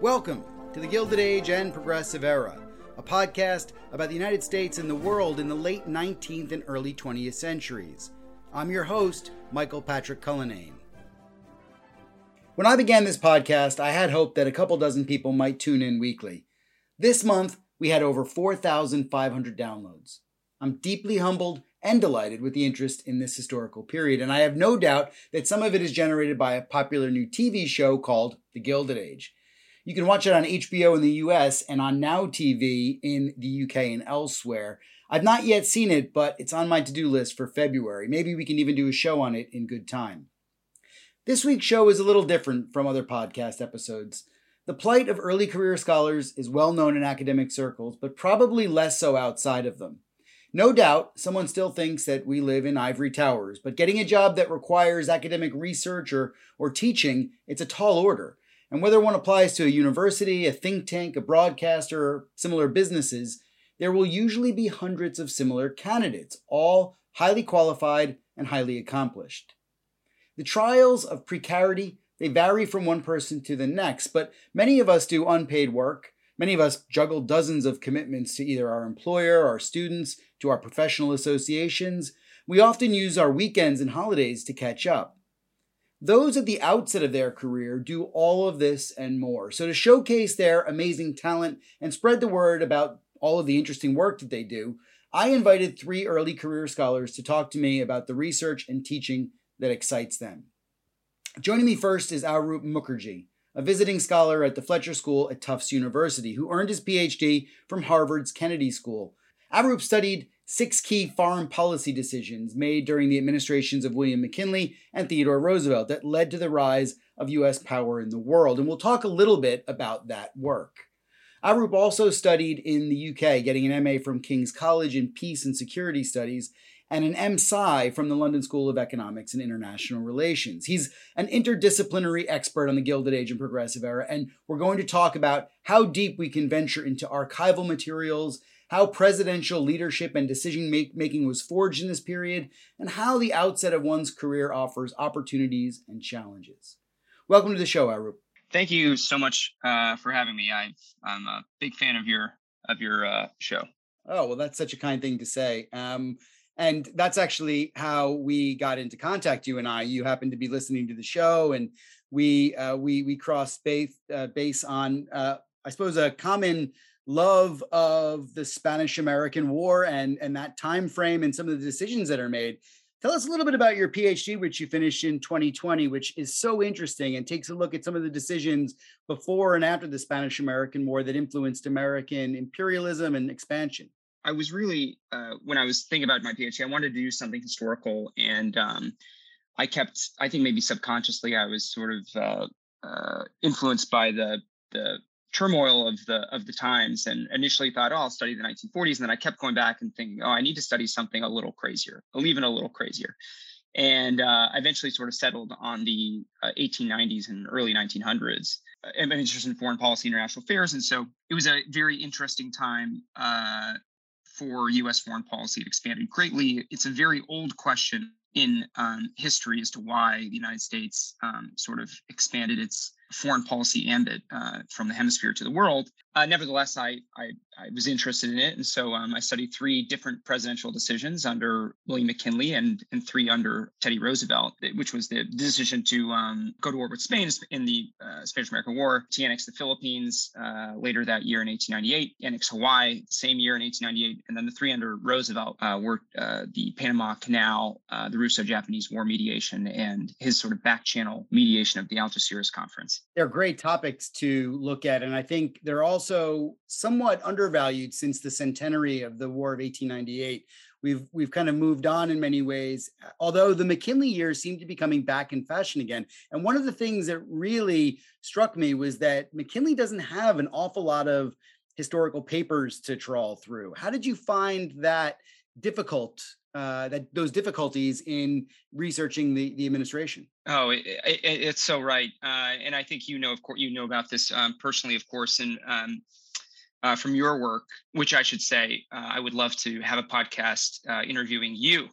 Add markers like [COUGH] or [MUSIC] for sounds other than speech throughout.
Welcome to the Gilded Age and Progressive Era, a podcast about the United States and the world in the late 19th and early 20th centuries. I'm your host, Michael Patrick Cullinane. When I began this podcast, I had hoped that a couple dozen people might tune in weekly. This month, we had over 4,500 downloads. I'm deeply humbled and delighted with the interest in this historical period, and I have no doubt that some of it is generated by a popular new TV show called The Gilded Age. You can watch it on HBO in the US and on Now TV in the UK and elsewhere. I've not yet seen it, but it's on my to do list for February. Maybe we can even do a show on it in good time. This week's show is a little different from other podcast episodes. The plight of early career scholars is well known in academic circles, but probably less so outside of them. No doubt, someone still thinks that we live in ivory towers, but getting a job that requires academic research or, or teaching, it's a tall order. And whether one applies to a university, a think tank, a broadcaster, or similar businesses, there will usually be hundreds of similar candidates, all highly qualified and highly accomplished. The trials of precarity, they vary from one person to the next, but many of us do unpaid work. Many of us juggle dozens of commitments to either our employer, our students, to our professional associations. We often use our weekends and holidays to catch up. Those at the outset of their career do all of this and more. So, to showcase their amazing talent and spread the word about all of the interesting work that they do, I invited three early career scholars to talk to me about the research and teaching that excites them. Joining me first is Aroop Mukharji, a visiting scholar at the Fletcher School at Tufts University, who earned his PhD from Harvard's Kennedy School. Aroop studied six key foreign policy decisions made during the administrations of William McKinley and Theodore Roosevelt that led to the rise of U.S. power in the world. And we'll talk a little bit about that work. Aroop also studied in the UK, getting an MA from King's College in Peace and Security Studies and an MSci from the London School of Economics and International Relations. He's an interdisciplinary expert on the Gilded Age and Progressive Era, and we're going to talk about how deep we can venture into archival materials how presidential leadership and decision make- making was forged in this period, and how the outset of one's career offers opportunities and challenges. Welcome to the show, Aroop. Thank you so much uh, for having me. I, am a big fan of your of your uh, show. Oh well, that's such a kind thing to say. Um, and that's actually how we got into contact. You and I. You happened to be listening to the show, and we uh, we we crossed base uh, base on uh, I suppose a common love of the Spanish American War and and that time frame and some of the decisions that are made. Tell us a little bit about your PhD, which you finished in 2020, which is so interesting and takes a look at some of the decisions before and after the Spanish American War that influenced American imperialism and expansion. I was really, uh, when I was thinking about my PhD, I wanted to do something historical. And um, I kept, I think maybe subconsciously, I was sort of uh, uh, influenced by the the turmoil of the of the times and initially thought oh i'll study the 1940s and then i kept going back and thinking oh i need to study something a little crazier even a little crazier. And uh, eventually sort of settled on the uh, 1890s and early 1900s i'm interested in foreign policy and international affairs. And so it was a very interesting time uh, for us foreign policy it expanded greatly. It's a very old question in um, history as to why the united states um, sort of expanded its foreign policy ambit uh, from the hemisphere to the world. Uh, nevertheless, I, I, I was interested in it, and so um, I studied three different presidential decisions under William McKinley and and three under Teddy Roosevelt, which was the decision to um, go to war with Spain in the uh, Spanish-American War, to annex the Philippines uh, later that year in 1898, annex Hawaii the same year in 1898, and then the three under Roosevelt uh, were uh, the Panama Canal, the Russo-Japanese War mediation, and his sort of back channel mediation of the Algeciras Conference. They're great topics to look at, and I think they're also somewhat undervalued since the centenary of the War of 1898. We've we've kind of moved on in many ways, although the McKinley years seem to be coming back in fashion again. And one of the things that really struck me was that McKinley doesn't have an awful lot of historical papers to trawl through. How did you find that difficult uh, that those difficulties in researching the, the administration. Oh, it, it, it's so right, uh, and I think you know, of course, you know about this um, personally, of course, and um, uh, from your work, which I should say, uh, I would love to have a podcast uh, interviewing you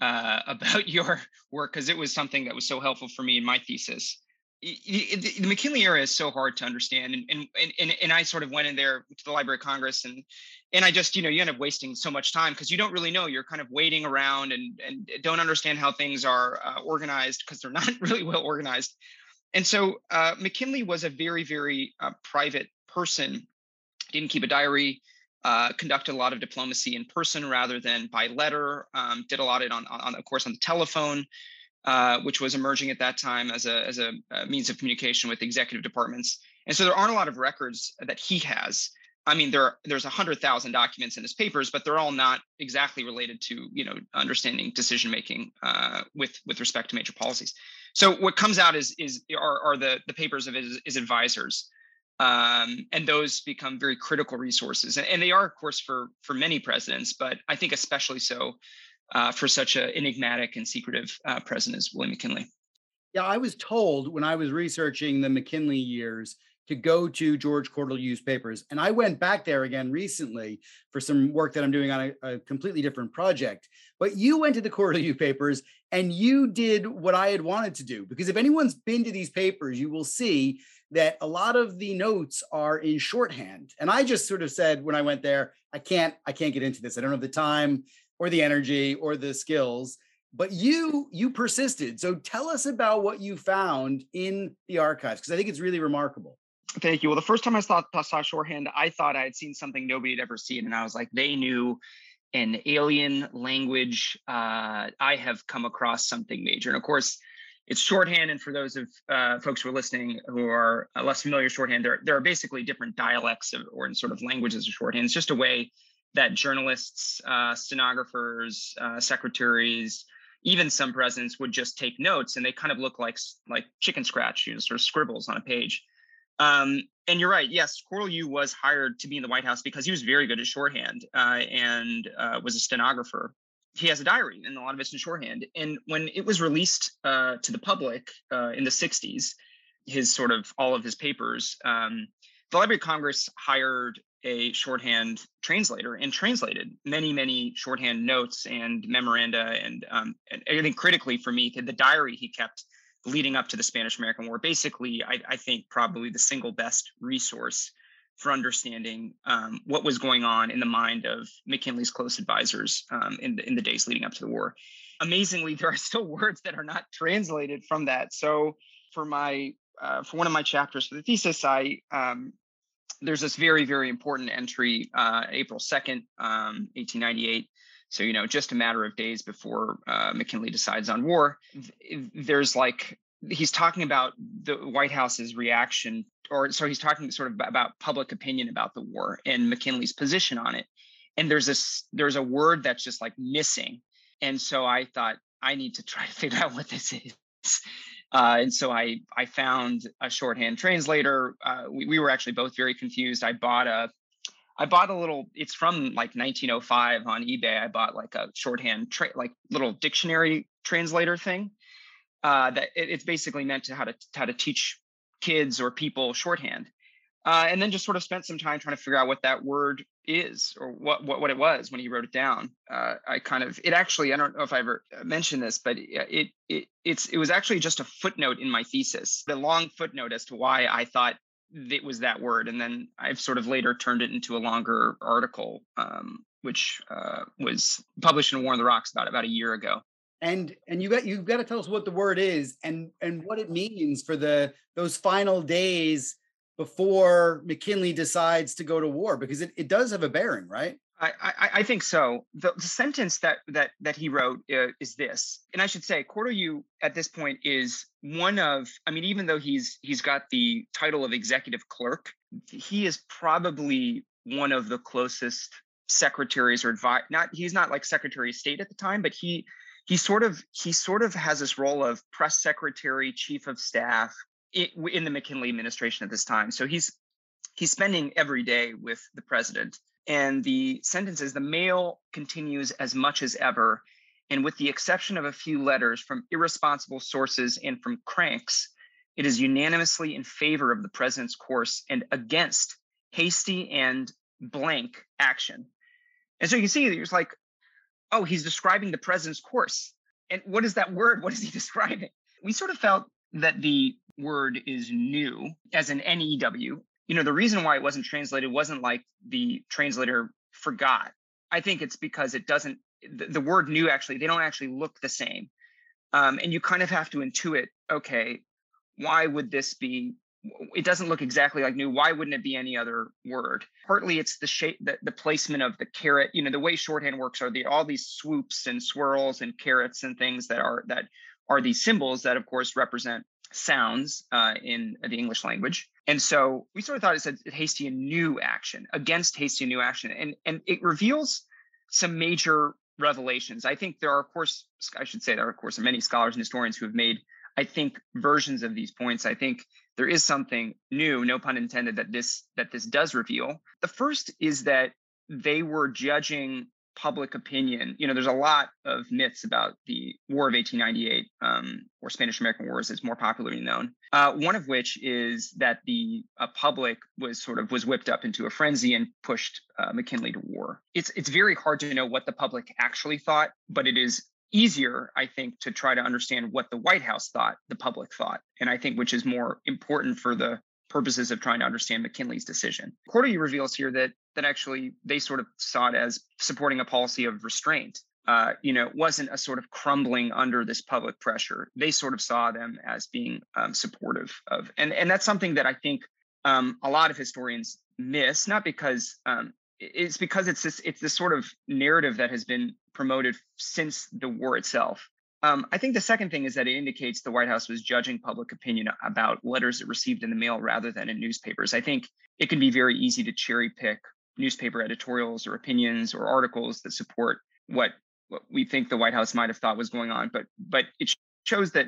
uh, [LAUGHS] about your work because it was something that was so helpful for me in my thesis the McKinley era is so hard to understand, and and and and I sort of went in there to the Library of Congress, and and I just you know you end up wasting so much time because you don't really know. You're kind of waiting around and and don't understand how things are uh, organized because they're [LAUGHS] not really well organized. And so uh, McKinley was a very very uh, private person. Didn't keep a diary. Uh, conducted a lot of diplomacy in person rather than by letter. Um, did a lot of it on, on, of course, on the telephone. Uh, which was emerging at that time as a as a, a, means of communication with executive departments. And so there aren't a lot of records that he has. I mean, there there's a hundred thousand documents in his papers, but they're all not exactly related to you know understanding decision making uh, with with respect to major policies. So what comes out is is are, are the the papers of his, his advisors. Um, and those become very critical resources, and, and they are, of course, for for many presidents, but I think especially so uh, for such an enigmatic and secretive uh, president as William McKinley. Yeah, I was told when I was researching the McKinley years to go to George Cortelyou's papers. And I went back there again recently for some work that I'm doing on a, a completely different project. But you went to the Cortelyou papers and you did what I had wanted to do. Because if anyone's been to these papers, you will see that a lot of the notes are in shorthand. And I just sort of said when I went there, I can't, I can't get into this. I don't have the time or the energy or the skills but you you persisted. So tell us about what you found in the archives because i think it's really remarkable. Thank you. Well the first time i saw, saw shorthand i thought i had seen something nobody had ever seen and i was like they knew an alien language uh, i have come across something major. And of course it's shorthand and for those of uh, folks who are listening who are uh, less familiar shorthand there, there are basically different dialects of, or in sort of languages of shorthand. It's just a way that journalists, uh, stenographers, uh, secretaries, even some presidents would just take notes, and they kind of look like like chicken scratch, you know, sort of scribbles on a page. Um, and you're right. Yes, Cortelyou was hired to be in the White House because he was very good at shorthand uh, and uh, was a stenographer. He has a diary, and a lot of it's in shorthand. And when it was released uh, to the public uh, in the '60s, his sort of all of his papers, um, the Library of Congress hired a shorthand translator and translated many, many shorthand notes and memoranda. And, um, and I think critically for me, the diary he kept leading up to the Spanish American War, basically, I, I, think probably the single best resource for understanding um, what was going on in the mind of McKinley's close advisors um, in, the, in the days leading up to the war. Amazingly, there are still [LAUGHS] words that are not translated from that. So for my uh, for one of my chapters for the thesis, I um, there's this very, very important entry, uh, April 2nd, um, 1898. So, you know, just a matter of days before uh, McKinley decides on war, there's like, he's talking about the White House's reaction, or so he's talking sort of about public opinion about the war and McKinley's position on it. And there's this, there's a word that's just like missing. And so I thought, I need to try to figure out [LAUGHS] what this is. Uh, and so I I found a shorthand translator. Uh, we, we were actually both very confused. I bought a I bought a little. It's from like 1905 on eBay. I bought like a shorthand tra- like little dictionary translator thing. Uh, that it, it's basically meant to how to how to teach kids or people shorthand. Uh, and then just sort of spent some time trying to figure out what that word is or what, what what it was when he wrote it down. Uh, I kind of it actually I don't know if I ever uh, mentioned this, but it it it's it was actually just a footnote in my thesis, the long footnote as to why I thought it was that word, and then I've sort of later turned it into a longer article, um, which uh, was published in War on the Rocks about about a year ago. And and you got you've got to tell us what the word is and and what it means for the those final days before McKinley decides to go to war because it, it does have a bearing, right? I, I, I think so. The, the, sentence that that that he wrote uh, is this, and I should say, Cortelyou at this point is one of. I mean, even though he's he's got the title of executive clerk, he is probably one of the closest secretaries or advice. Not he's not like Secretary of State at the time, but he he sort of he sort of has this role of press secretary, chief of staff, in the McKinley administration at this time. So he's he's spending every day with the president. And the sentence is the mail continues as much as ever. And with the exception of a few letters from irresponsible sources and from cranks, it is unanimously in favor of the president's course and against hasty and blank action. And so you can see, there's like, oh, he's describing the president's course. And what is that word? What is he [LAUGHS] describing? We sort of felt that the word is new as an NEW. You know, the reason why it wasn't translated wasn't like the translator forgot. I think it's because it doesn't, the, the word new actually, they don't actually look the same. Um, and you kind of have to intuit, okay, why would this be? It doesn't look exactly like new. Why wouldn't it be any other word? Partly it's the shape, the, the placement of the carrot You know, the way shorthand works are the all these swoops and swirls and carrots and things that are that are these symbols that, of course, represent sounds uh, in the English language. And so we sort of thought it said hasty and new action against hasty and new action. And, and it reveals some major revelations. I think there are, of course, I should say there are, of course, many scholars and historians who have made, I think, versions of these points. I think there is something new, no pun intended, that this that this does reveal. The first is that they were judging public opinion. You know, there's a lot of myths about the War of 1898 um, or Spanish American Wars, as more popularly known. Uh, one of which is that the uh, public was sort of was whipped up into a frenzy and pushed uh, McKinley to war. It's it's very hard to know what the public actually thought, but it is easier, I think, to try to understand what the White House thought the public thought, and I think which is more important for the purposes of trying to understand McKinley's decision. Cortelyou reveals here that that actually they sort of saw it as supporting a policy of restraint. Uh, you know, it wasn't a sort of crumbling under this public pressure. They sort of saw them as being um, supportive of, and and that's something that I think um, a lot of historians miss, not because um, it's because it's this it's this sort of narrative that has been promoted since the war itself um, I think the second thing is that it indicates the White House was judging public opinion about letters it received in the mail rather than in newspapers. I think it can be very easy to cherry pick newspaper editorials or opinions or articles that support what, what we think the White House might have thought was going on, but but it shows that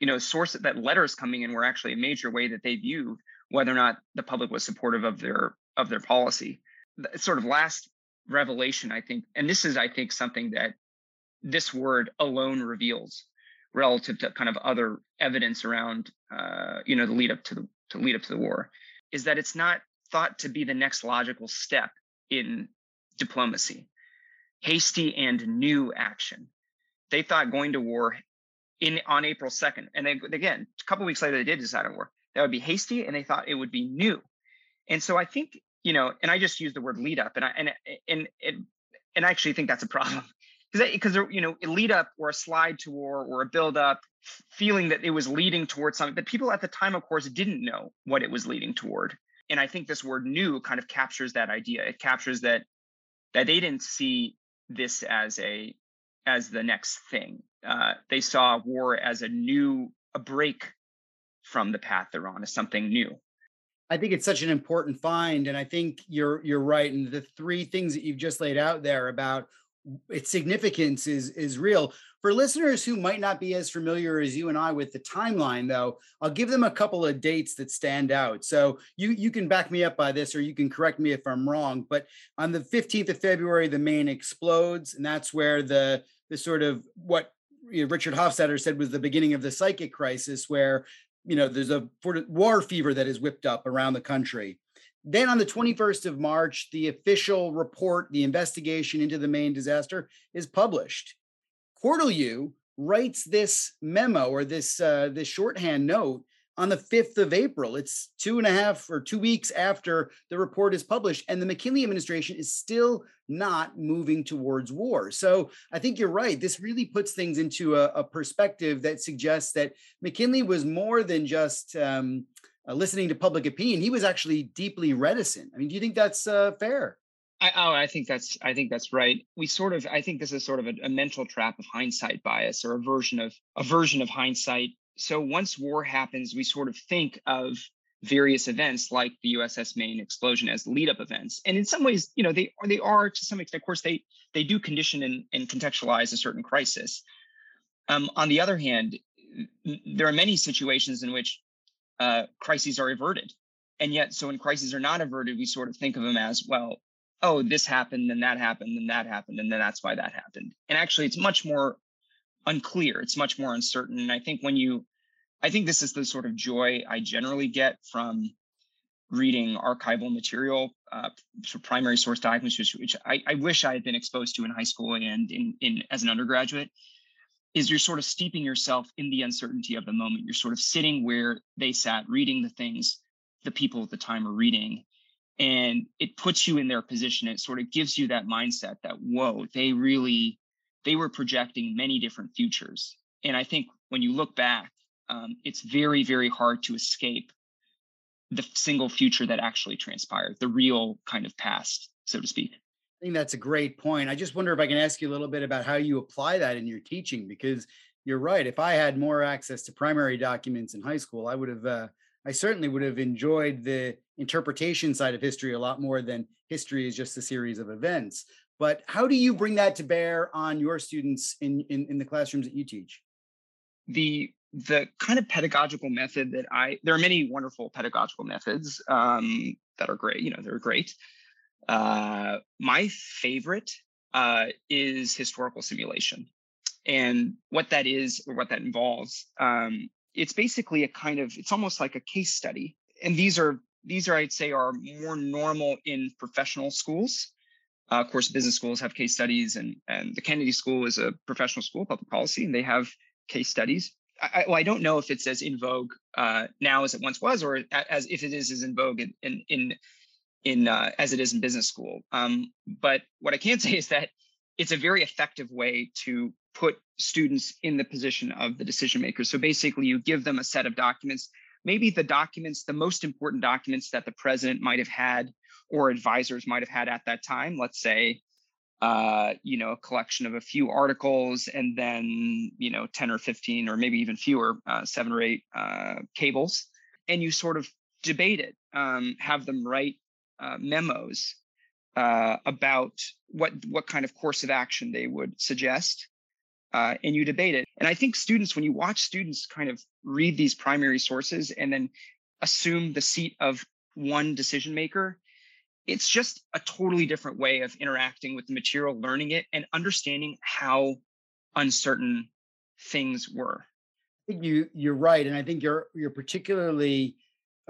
you know source that letters coming in were actually a major way that they viewed whether or not the public was supportive of their of their policy. The sort of last revelation, I think, and this is I think something that this word alone reveals relative to kind of other evidence around uh, you know the lead up to the to lead up to the war is that it's not thought to be the next logical step in diplomacy. Hasty and new action. They thought going to war in on april 2nd and they again a couple weeks later they did decide on war. That would be hasty and they thought it would be new. And so i think you know and i just used the word lead up and i and and and, and i actually think that's a problem. [LAUGHS] Because because you know a lead up or a slide to war or a build up feeling that it was leading towards something that people at the time of course didn't know what it was leading toward and i think this word new kind of captures that idea it captures that that they didn't see this as a as the next thing uh, they saw war as a new a break from the path they're on as something new I think it's such an important find, and I think you're you're right. And the three things that you've just laid out there about its significance is is real. For listeners who might not be as familiar as you and I with the timeline though I'll give them a couple of dates that stand out. So you you can back me up by this or you can correct me if I'm wrong but on the 15th of February the Maine explodes and that's where the the sort of what Richard Hofstadter said was the beginning of the psychic crisis where you know there's a war fever that is whipped up around the country then on the 21st of March, the official report, the investigation into the Maine disaster is published. Cortelyou writes this memo or this uh, this shorthand note on the 5th of April. It's two and a half or two weeks after the report is published, and the McKinley administration is still not moving towards war. So I think you're right. This really puts things into a, a perspective that suggests that McKinley was more than just um, uh, listening to public opinion. He was actually deeply reticent. I mean, do you think that's uh, fair? I, oh, I think that's I think that's right. We sort of I think this is sort of a, a mental trap of hindsight bias or a version of a version of hindsight so once war happens, we sort of think of various events like the USS Maine explosion as lead up events. And in some ways, you know, they are they are to some extent, of course, they they do condition and, and contextualize a certain crisis. Um, on the other hand, there are many situations in which uh, crises are averted. And yet, so when crises are not averted, we sort of think of them as, well, oh, this happened, and that happened, and that happened, and then that's why that happened. And actually, it's much more unclear. It's much more uncertain. And I think when you, I think this is the sort of joy I generally get from reading archival material, uh, primary source documents, which, which I, I, wish I had been exposed to in high school and in, in as an undergraduate, is you're sort of steeping yourself in the uncertainty of the moment. You're sort of sitting where they sat, reading the things the people at the time are reading. And it puts you in their position. It sort of gives you that mindset that, whoa, they really they were projecting many different futures. And I think when you look back, um, it's very, very hard to escape the single future that actually transpired, the real kind of past, so to speak. I think that's a great point. I just wonder if I can ask you a little bit about how you apply that in your teaching, because you're right. If I had more access to primary documents in high school, I would have, uh, I certainly would have enjoyed the interpretation side of history a lot more than history is just a series of events. But how do you bring that to bear on your students in, in, in the classrooms that you teach? The the kind of pedagogical method that I there are many wonderful pedagogical methods um, that are great. You know, they're great. Uh, my favorite uh, is historical simulation, and what that is or what that involves. Um, it's basically a kind of it's almost like a case study, and these are these are I'd say are more normal in professional schools. Uh, of course, business schools have case studies, and and the Kennedy School is a professional school, public policy, and they have case studies. I, well, I don't know if it's as in vogue uh, now as it once was, or as if it is as in vogue in in, in uh, as it is in business school. Um, but what I can [LAUGHS] say is that it's a very effective way to put students in the position of the decision makers. So basically, you give them a set of documents, maybe the documents, the most important documents that the president might have had or advisors might have had at that time. Let's say, uh, you know, a collection of a few articles and then, you know, 10 or 15 or maybe even fewer, uh, seven or eight uh, cables. And you sort of debate it, um, have them write uh, memos uh, about what, what kind of course of action they would suggest. Uh, and you debate it. And I think students, when you watch students kind of read these primary sources and then assume the seat of one decision maker, it's just a totally different way of interacting with the material, learning it, and understanding how uncertain things were. I think you you're right, and I think you're you're particularly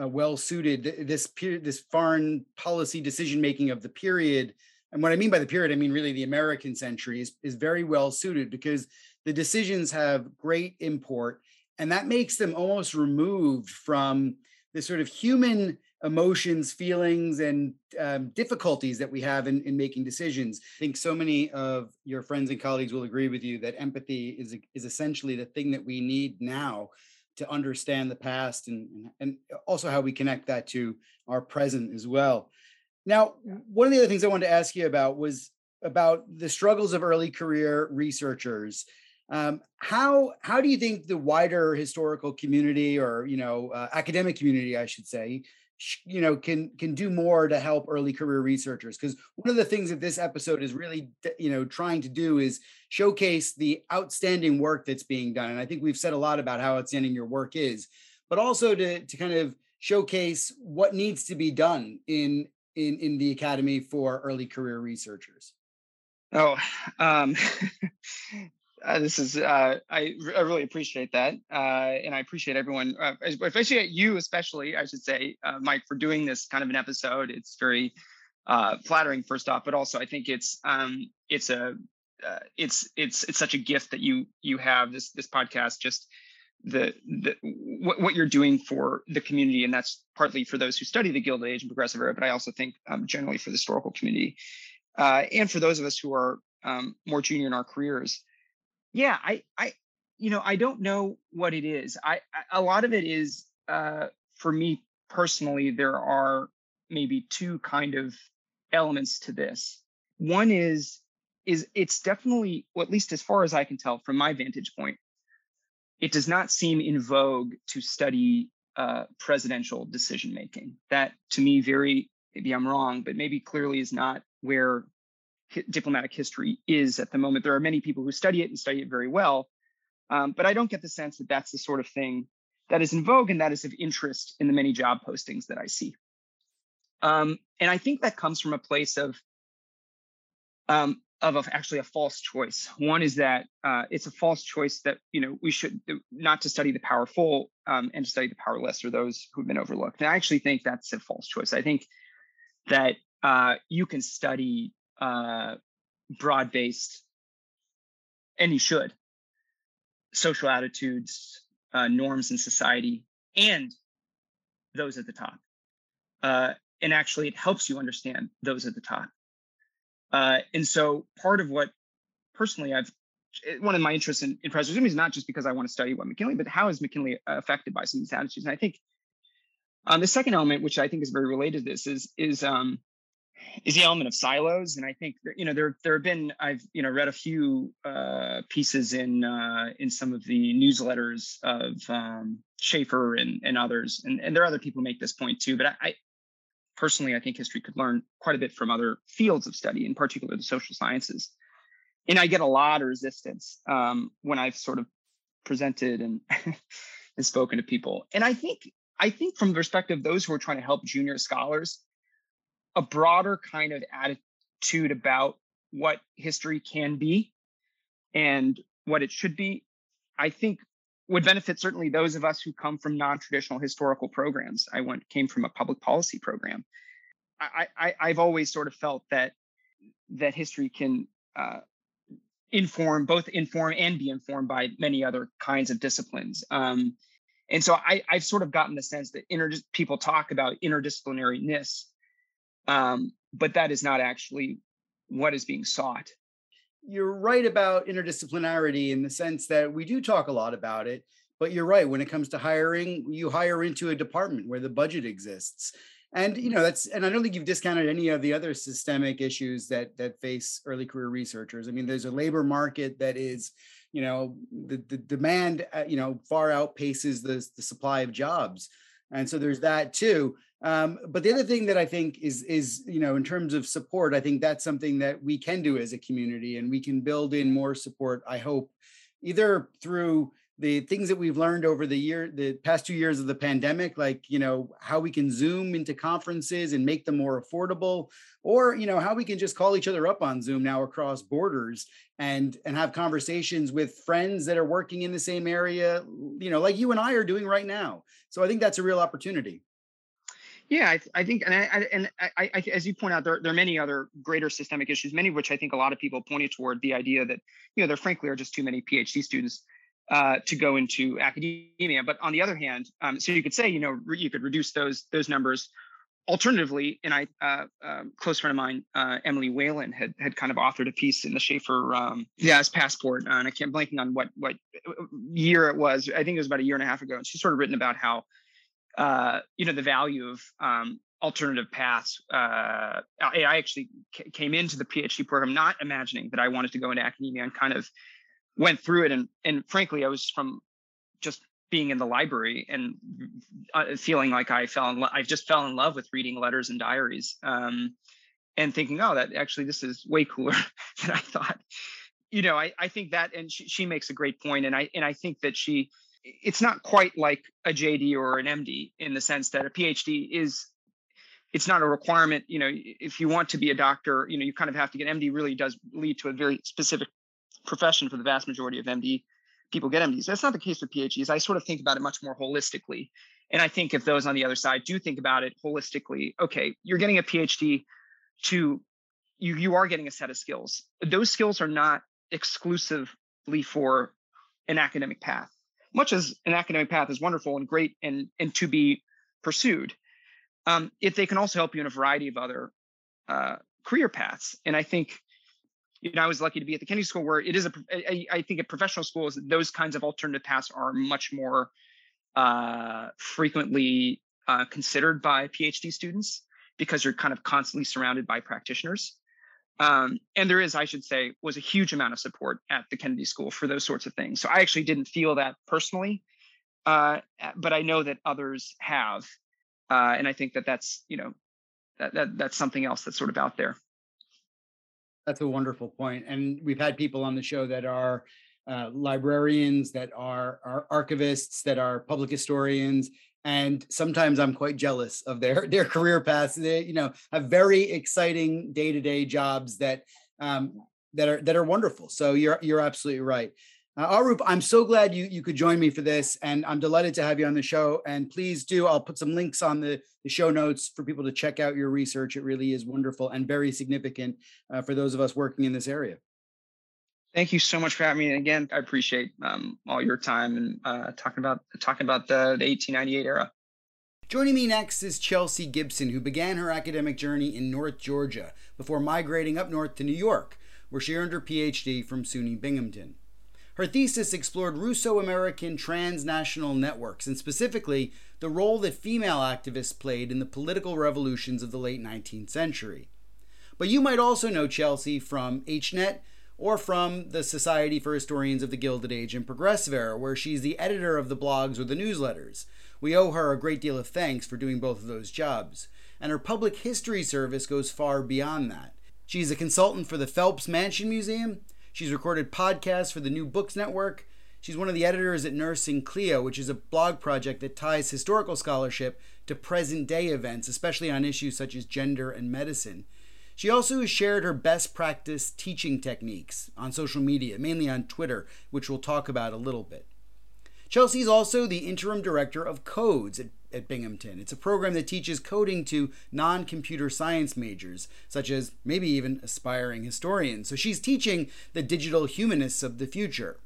uh, well suited. This period, this foreign policy decision making of the period, and what I mean by the period, I mean really the American century is is very well suited because the decisions have great import, and that makes them almost removed from the sort of human emotions, feelings, and um, difficulties that we have in, in making decisions. I think so many of your friends and colleagues will agree with you that empathy is, is essentially the thing that we need now to understand the past and, and also how we connect that to our present as well. Now, one of the other things I wanted to ask you about was about the struggles of early career researchers. Um, how how do you think the wider historical community, or you know, uh, academic community, I should say, you know can can do more to help early career researchers because one of the things that this episode is really you know trying to do is showcase the outstanding work that's being done and i think we've said a lot about how outstanding your work is but also to to kind of showcase what needs to be done in in in the academy for early career researchers. Oh um [LAUGHS] Uh, this is uh, I, I really appreciate that, uh, and I appreciate everyone. Uh, I appreciate you especially, I should say, uh, Mike, for doing this kind of an episode. It's very uh, flattering, first off, but also I think it's um, it's a it's it's it's such a gift that you you have this this podcast. Just the the what, what you're doing for the community, and that's partly for those who study the Gilded Age and Progressive Era, but I also think um, generally for the historical community, and for those of us who are um, more junior in our careers yeah i i you know i don't know what it is. I, I a lot of it is uh for me personally there are maybe two kind of elements to this. One is is it's definitely well, at least as far as i can tell from my vantage point it does not seem in vogue to study uh, presidential decision making that to me very maybe i'm wrong but maybe clearly is not where diplomatic history is at the moment. There are many people who study it and study it very well, um, but I don't get the sense that that's the sort of thing that is in vogue and that is of interest in the many job postings that I see. Um, and I think that comes from a place of um, of actually a false choice. One is that uh, it's a false choice that you know we should not to study the powerful um, and to study the powerless or those who've been overlooked. And I actually think that's a false choice. I think that uh, you can study uh, broad based, and you should, social attitudes, uh, norms in society, and those at the top. Uh, and actually, it helps you understand those at the top. Uh, and so, part of what personally I've eh, one of my interests in, in president is not just because I want to study what McKinley, but how is McKinley affected by some of these attitudes? And I think um, the second element, which I think is very related to this, is is um, is the element of silos and i think you know there there have been i've you know read a few uh, pieces in uh, in some of the newsletters of um, SHAFR and, and others and, and there are other people who make this point too but I, I, personally i think history could learn quite a bit from other fields of study in particular the social sciences. And i get a lot of resistance um, when i've sort of presented and [LAUGHS] and spoken to people. And i think i think from the perspective of those who are trying to help junior scholars a broader kind of attitude about what history can be and what it should be, I think would benefit certainly those of us who come from non-traditional historical programs. I went came from a public policy program. I, I I've always sort of felt that that history can uh, inform both inform and be informed by many other kinds of disciplines. Um, and so I, I've sort of gotten the sense that inter- people talk about interdisciplinariness um, but that is not actually what is being sought. You're right about interdisciplinarity in the sense that we do talk a lot about it, but you're right. When it comes to hiring, you hire into a department where the budget exists. And you know that's and I don't think you've discounted any of the other systemic issues that that face early career researchers. I mean, there's a labor market that is, you know, the, the demand, uh, you know, far outpaces the, the supply of jobs. And so there's that too. Um, but the other thing that I think is is you know in terms of support, I think that's something that we can do as a community, and we can build in more support. I hope either through the things that we've learned over the year the past two years of the pandemic like you know how we can zoom into conferences and make them more affordable or you know how we can just call each other up on zoom now across borders and and have conversations with friends that are working in the same area you know like you and i are doing right now so i think that's a real opportunity yeah, I, I think, and I, and I, I, as you point out, there, there are many other greater systemic issues, many of which I think a lot of people pointed toward the idea that you know there frankly are just too many PhD students uh, to go into academia. But on the other hand, um, so you could say you know re- you could reduce those those numbers. Alternatively, and I, uh, uh, close friend of mine, uh, Emily Whalen, had had kind of authored a piece in the SHAFR, um, yeah, as passport, uh, and I can't blanking on what what uh, year it was. I think it was about a year and a half ago, and she's sort of written about how uh, you know, the value of um, alternative paths. Uh, I, I actually c- came into the PhD program not imagining that I wanted to go into academia and kind of went through it. And, and frankly, I was from just being in the library and uh, feeling like I fell in love. I just fell in love with reading letters and diaries um, and thinking, oh, that actually, this is way cooler [LAUGHS] than I thought. You know, I, I think that, and she, she makes a great point, and I and I think that she it's not quite like a JD or an MD in the sense that a PhD is it's not a requirement you know if you want to be a doctor you know you kind of have to get md really does lead to a very specific profession for the vast majority of MD people get MDs. That's not the case with PhDs. I sort of think about it much more holistically. And I think if those on the other side do think about it holistically, okay, you're getting a PhD to you you are getting a set of skills. Those skills are not exclusively for an academic path. Much as an academic path is wonderful and great and and to be pursued, um, if they can also help you in a variety of other uh, career paths. And I think you know, I was lucky to be at the Kennedy School where it is a, I, I think at professional schools, those kinds of alternative paths are much more uh, frequently uh, considered by PhD students because you're kind of constantly surrounded by practitioners. Um, and there is, I should say, was a huge amount of support at the Kennedy School for those sorts of things. So I actually didn't feel that personally, uh, but I know that others have, uh, and I think that that's you know that, that that's something else that's sort of out there. That's a wonderful. And we've had people on the show that are uh, librarians, that are, are archivists, that are public historians. And sometimes I'm quite jealous of their their career paths. They, you know, have very exciting day-to-day jobs that um, that are that are wonderful. So you're you're absolutely right. Uh, Aroop, I'm so glad you you could join me for this, and I'm delighted to have you on the show. And please do, I'll put some links on the, the show notes for people to check out your research. It really is wonderful and very significant uh, for those of us working in this area. Thank you so much for having me. And again, I appreciate um, all your time and uh, talking about talking about the, the 1898 era. Joining me next is Chelsea Gibson, who began her academic journey in North Georgia before migrating up north to New York, where she earned her PhD from SUNY Binghamton. Her thesis explored Russo American transnational networks, and specifically the role that female activists played in the political revolutions of the late 19th century. But you might also know Chelsea from HNet or from the Society for Historians of the Gilded Age and Progressive Era, where she's the editor of the blogs or the newsletters. We owe her a great deal of thanks for doing both of those jobs. And her public history service goes far beyond that. She's a consultant for the Phelps Mansion Museum She's recorded podcasts for the New Books Network. She's one of the editors at Nursing Clio, which is a blog project that ties historical scholarship to present day events, especially on issues such as gender and medicine. She also has shared her best practice teaching techniques on social media, mainly on Twitter, which we'll talk about a little bit. Chelsea's also the interim director of codes at, at Binghamton. It's a program that teaches coding to non computer science majors, such as maybe even aspiring historians. So she's teaching the digital humanists of the future.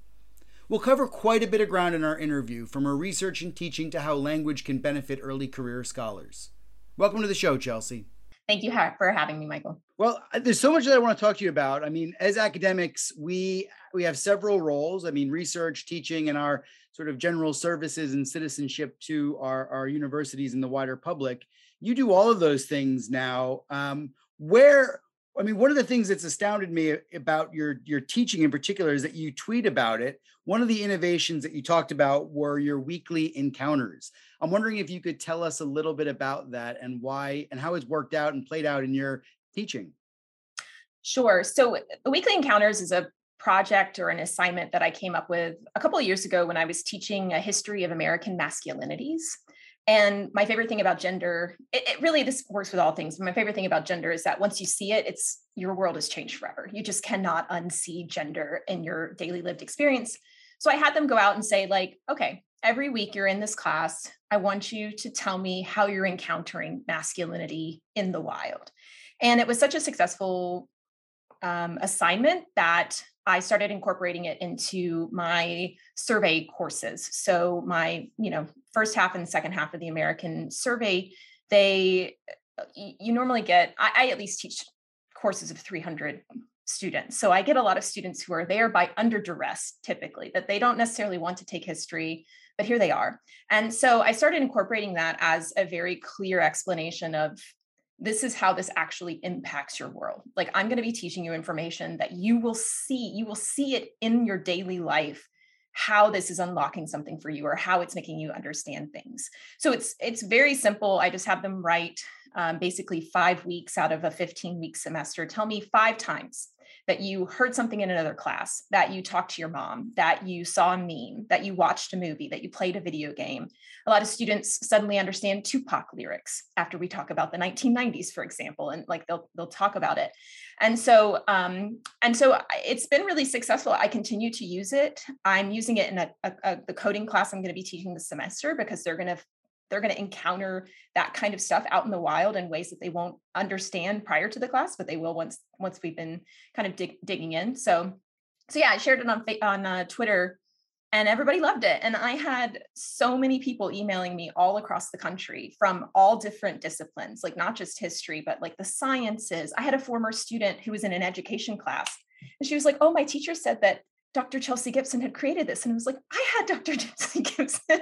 We'll cover quite a bit of ground in our interview, from her research and teaching to how language can benefit early career scholars. Welcome to the show, Chelsea. Thank you for having me, Michael. Well, uh, there's so much that I want to talk to you about. I mean, as academics, we we have several roles. I mean, research, teaching, and our sort of general services and citizenship to our, our universities and the wider public. You do all of those things now. Um, where I mean, one of the things that's astounded me about your your teaching in particular is that you tweet about it. One of the innovations that you talked about were your weekly encounters. I'm wondering if you could tell us a little bit about that and why and how it's worked out and played out in your teaching. Sure. So the weekly encounters is a project or an assignment that I came up with a couple of years ago when I was teaching a history of American masculinities. And my favorite thing about gender, it, it, really this works with all things. My favorite thing about gender is that once you see it, it's your world has changed forever. You just cannot unsee gender in your daily lived experience. So I had them go out and say, like, okay, every week you're in this class, I want you to tell me how you're encountering masculinity in the wild. And it was such a successful um, assignment that I started incorporating it into my survey courses. So my, you know, first half and second half of the American survey, they uh, you normally get I, I at least teach courses of 300 students. So I get a lot of students who are there by under duress typically that they don't necessarily want to take history, but here they are. And so I started incorporating that as a very clear explanation of this is how this actually impacts your world. Like i'm going to be teaching you information that you will see you will see it in your daily life how this is unlocking something for you or how it's making you understand things. So it's it's very simple. I just have them write um, basically five weeks out of a 15 week semester. Tell me five times that you heard something in another class, that you talked to your mom, that you saw a meme, that you watched a movie, that you played a video game. A lot of students suddenly understand Tupac lyrics after we talk about the 1990s, for example, and like they'll they'll talk about it. And so um, and so it's been really successful. I continue to use it. I'm using it in a, a, a the coding class I'm going to be teaching this semester because they're going to they're going to encounter that kind of stuff out in the wild in ways that they won't understand prior to the class, but they will once once we've been kind of dig, digging in. So, so yeah, I shared it on on uh, Twitter, and everybody loved it. And I had so many people emailing me all across the country from all different disciplines, like not just history, but like the sciences. I had a former student who was in an education class, and she was like, "Oh, my teacher said that Dr. Chelsea Gibson had created this. And I was like, I had Dr. [LAUGHS] Chelsea Gibson.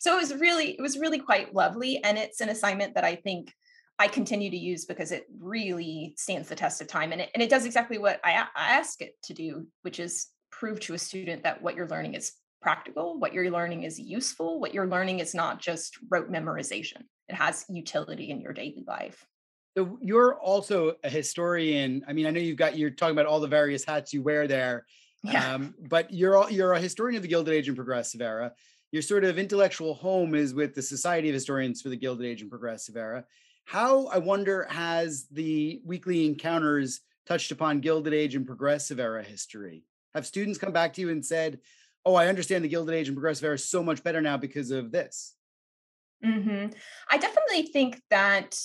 so it was really, it was really quite lovely. And it's an assignment that I think I continue to use because it really stands the test of time. And it, and it does exactly what I, I ask it to do, which is prove to a student that what you're learning is practical, what you're learning is useful, what you're learning is not just rote memorization. It has utility in your daily life. So you're also a historian. I mean, I know you've got you're talking about all the various hats you wear there. Yeah. Um, but you're you're a historian of the Gilded Age and Progressive Era. Your sort of intellectual home is with the Society of Historians for the Gilded Age and Progressive Era. How I wonder has the weekly encounters touched upon Gilded Age and Progressive Era history? Have students come back to you and said, "Oh, I understand the Gilded Age and Progressive Era so much better now because of this"? Mm-hmm. I definitely think that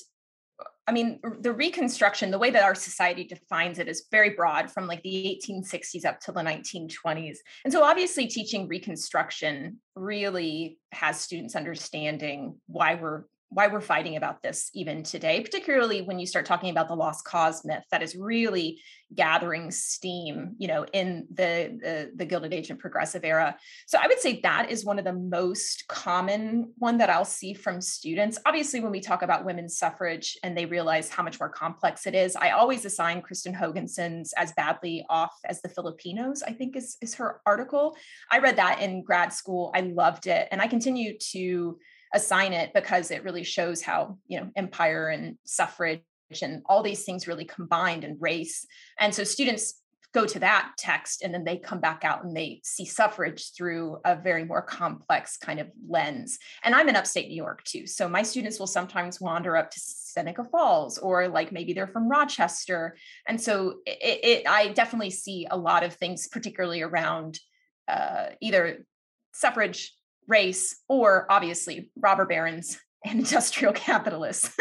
I mean, the Reconstruction, the way that our society defines it is very broad from like the 1860s up to the 1920s. And so, obviously, teaching Reconstruction really has students understanding why we're why we're fighting about this even today, particularly when you start talking about the lost cause myth that is really gathering steam, you know, in the, the, the Gilded Age and Progressive era. So I would say that is one of the most common one that I'll see from students. Obviously, when we talk about women's suffrage and they realize how much more complex it is, I always assign Kristin Hoganson's as badly off as the Filipinos, I think is, is her article. I read that in grad school. I loved it. And I continue to assign it because it really shows how you know empire and suffrage and all these things really combined and race. And so students go to that text and then they come back out and they see suffrage through a very more complex kind of lens. And i'm in upstate new york too so my students will sometimes wander up to seneca falls or like maybe they're from rochester. And so it, it i definitely see a lot of things particularly around uh, either suffrage race, or obviously robber barons and [LAUGHS] industrial capitalists,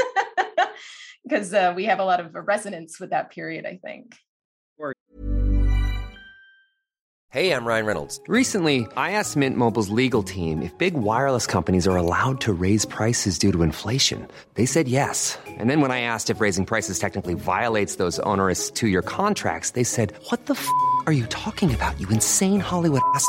[LAUGHS] because uh, we have a lot of resonance with that period, I think. Hey, I'm Ryan Reynolds. Recently, I asked Mint Mobile's legal team if big wireless companies are allowed to raise prices due to inflation. They said yes. And then when I asked if raising prices technically violates those onerous two year contracts, they said, What the f are you talking about, you insane Hollywood ass?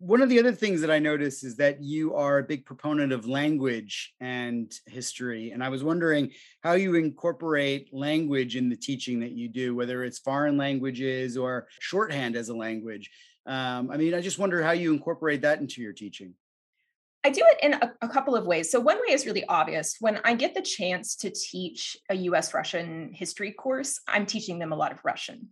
one of the other things that I notice is that you are a big proponent of language and history. And I was wondering how you incorporate language in the teaching that you do, whether it's foreign languages or shorthand as a language. Um, I mean, I just wonder how you incorporate that into your teaching. I do it in a, a, couple of ways. So, one way is really obvious. When I get the chance to teach a US Russian history course, I'm teaching them a lot of Russian.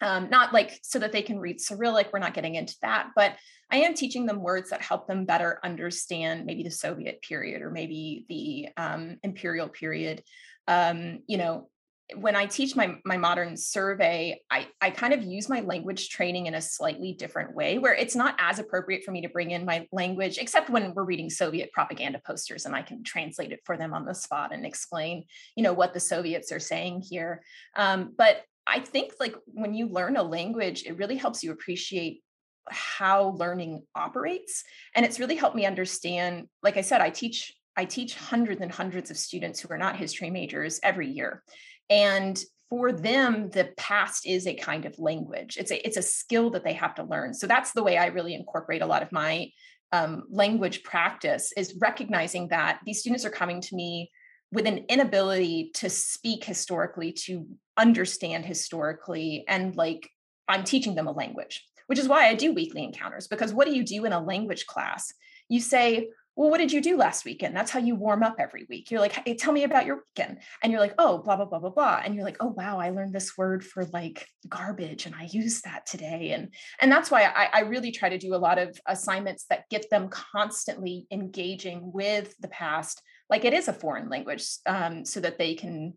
Um, not like so that they can read Cyrillic, we're not getting into that, but I am teaching them words that help them better understand maybe the Soviet period or maybe the um, imperial period. Um, you know, when I teach my my modern survey, I I kind of use my language training in a slightly different way where it's not as appropriate for me to bring in my language except when we're reading Soviet propaganda posters and I can translate it for them on the spot and explain, you know, what the Soviets are saying here. Um, but I think like when you learn a language, it really helps you appreciate how learning operates and it's really helped me understand like I said I teach I teach hundreds and hundreds of students who are not history majors every year and for them the past is a kind of language. It's a it's a skill that they have to learn so that's the way i really incorporate a lot of my um, language practice is recognizing that these students are coming to me with an inability to speak historically to understand historically and like i'm teaching them a language which is why i do weekly encounters because what do you do in a language class you say well, what did you do last weekend? That's how you warm up every week. You're like, hey, tell me about your weekend. And you're like, oh, blah, blah, blah, blah, blah. And you're like, oh, wow, I learned this word for like garbage and I use that today. And, and that's why I, I really try to do a lot of assignments that get them constantly engaging with the past, like it is a foreign language, um, so that they can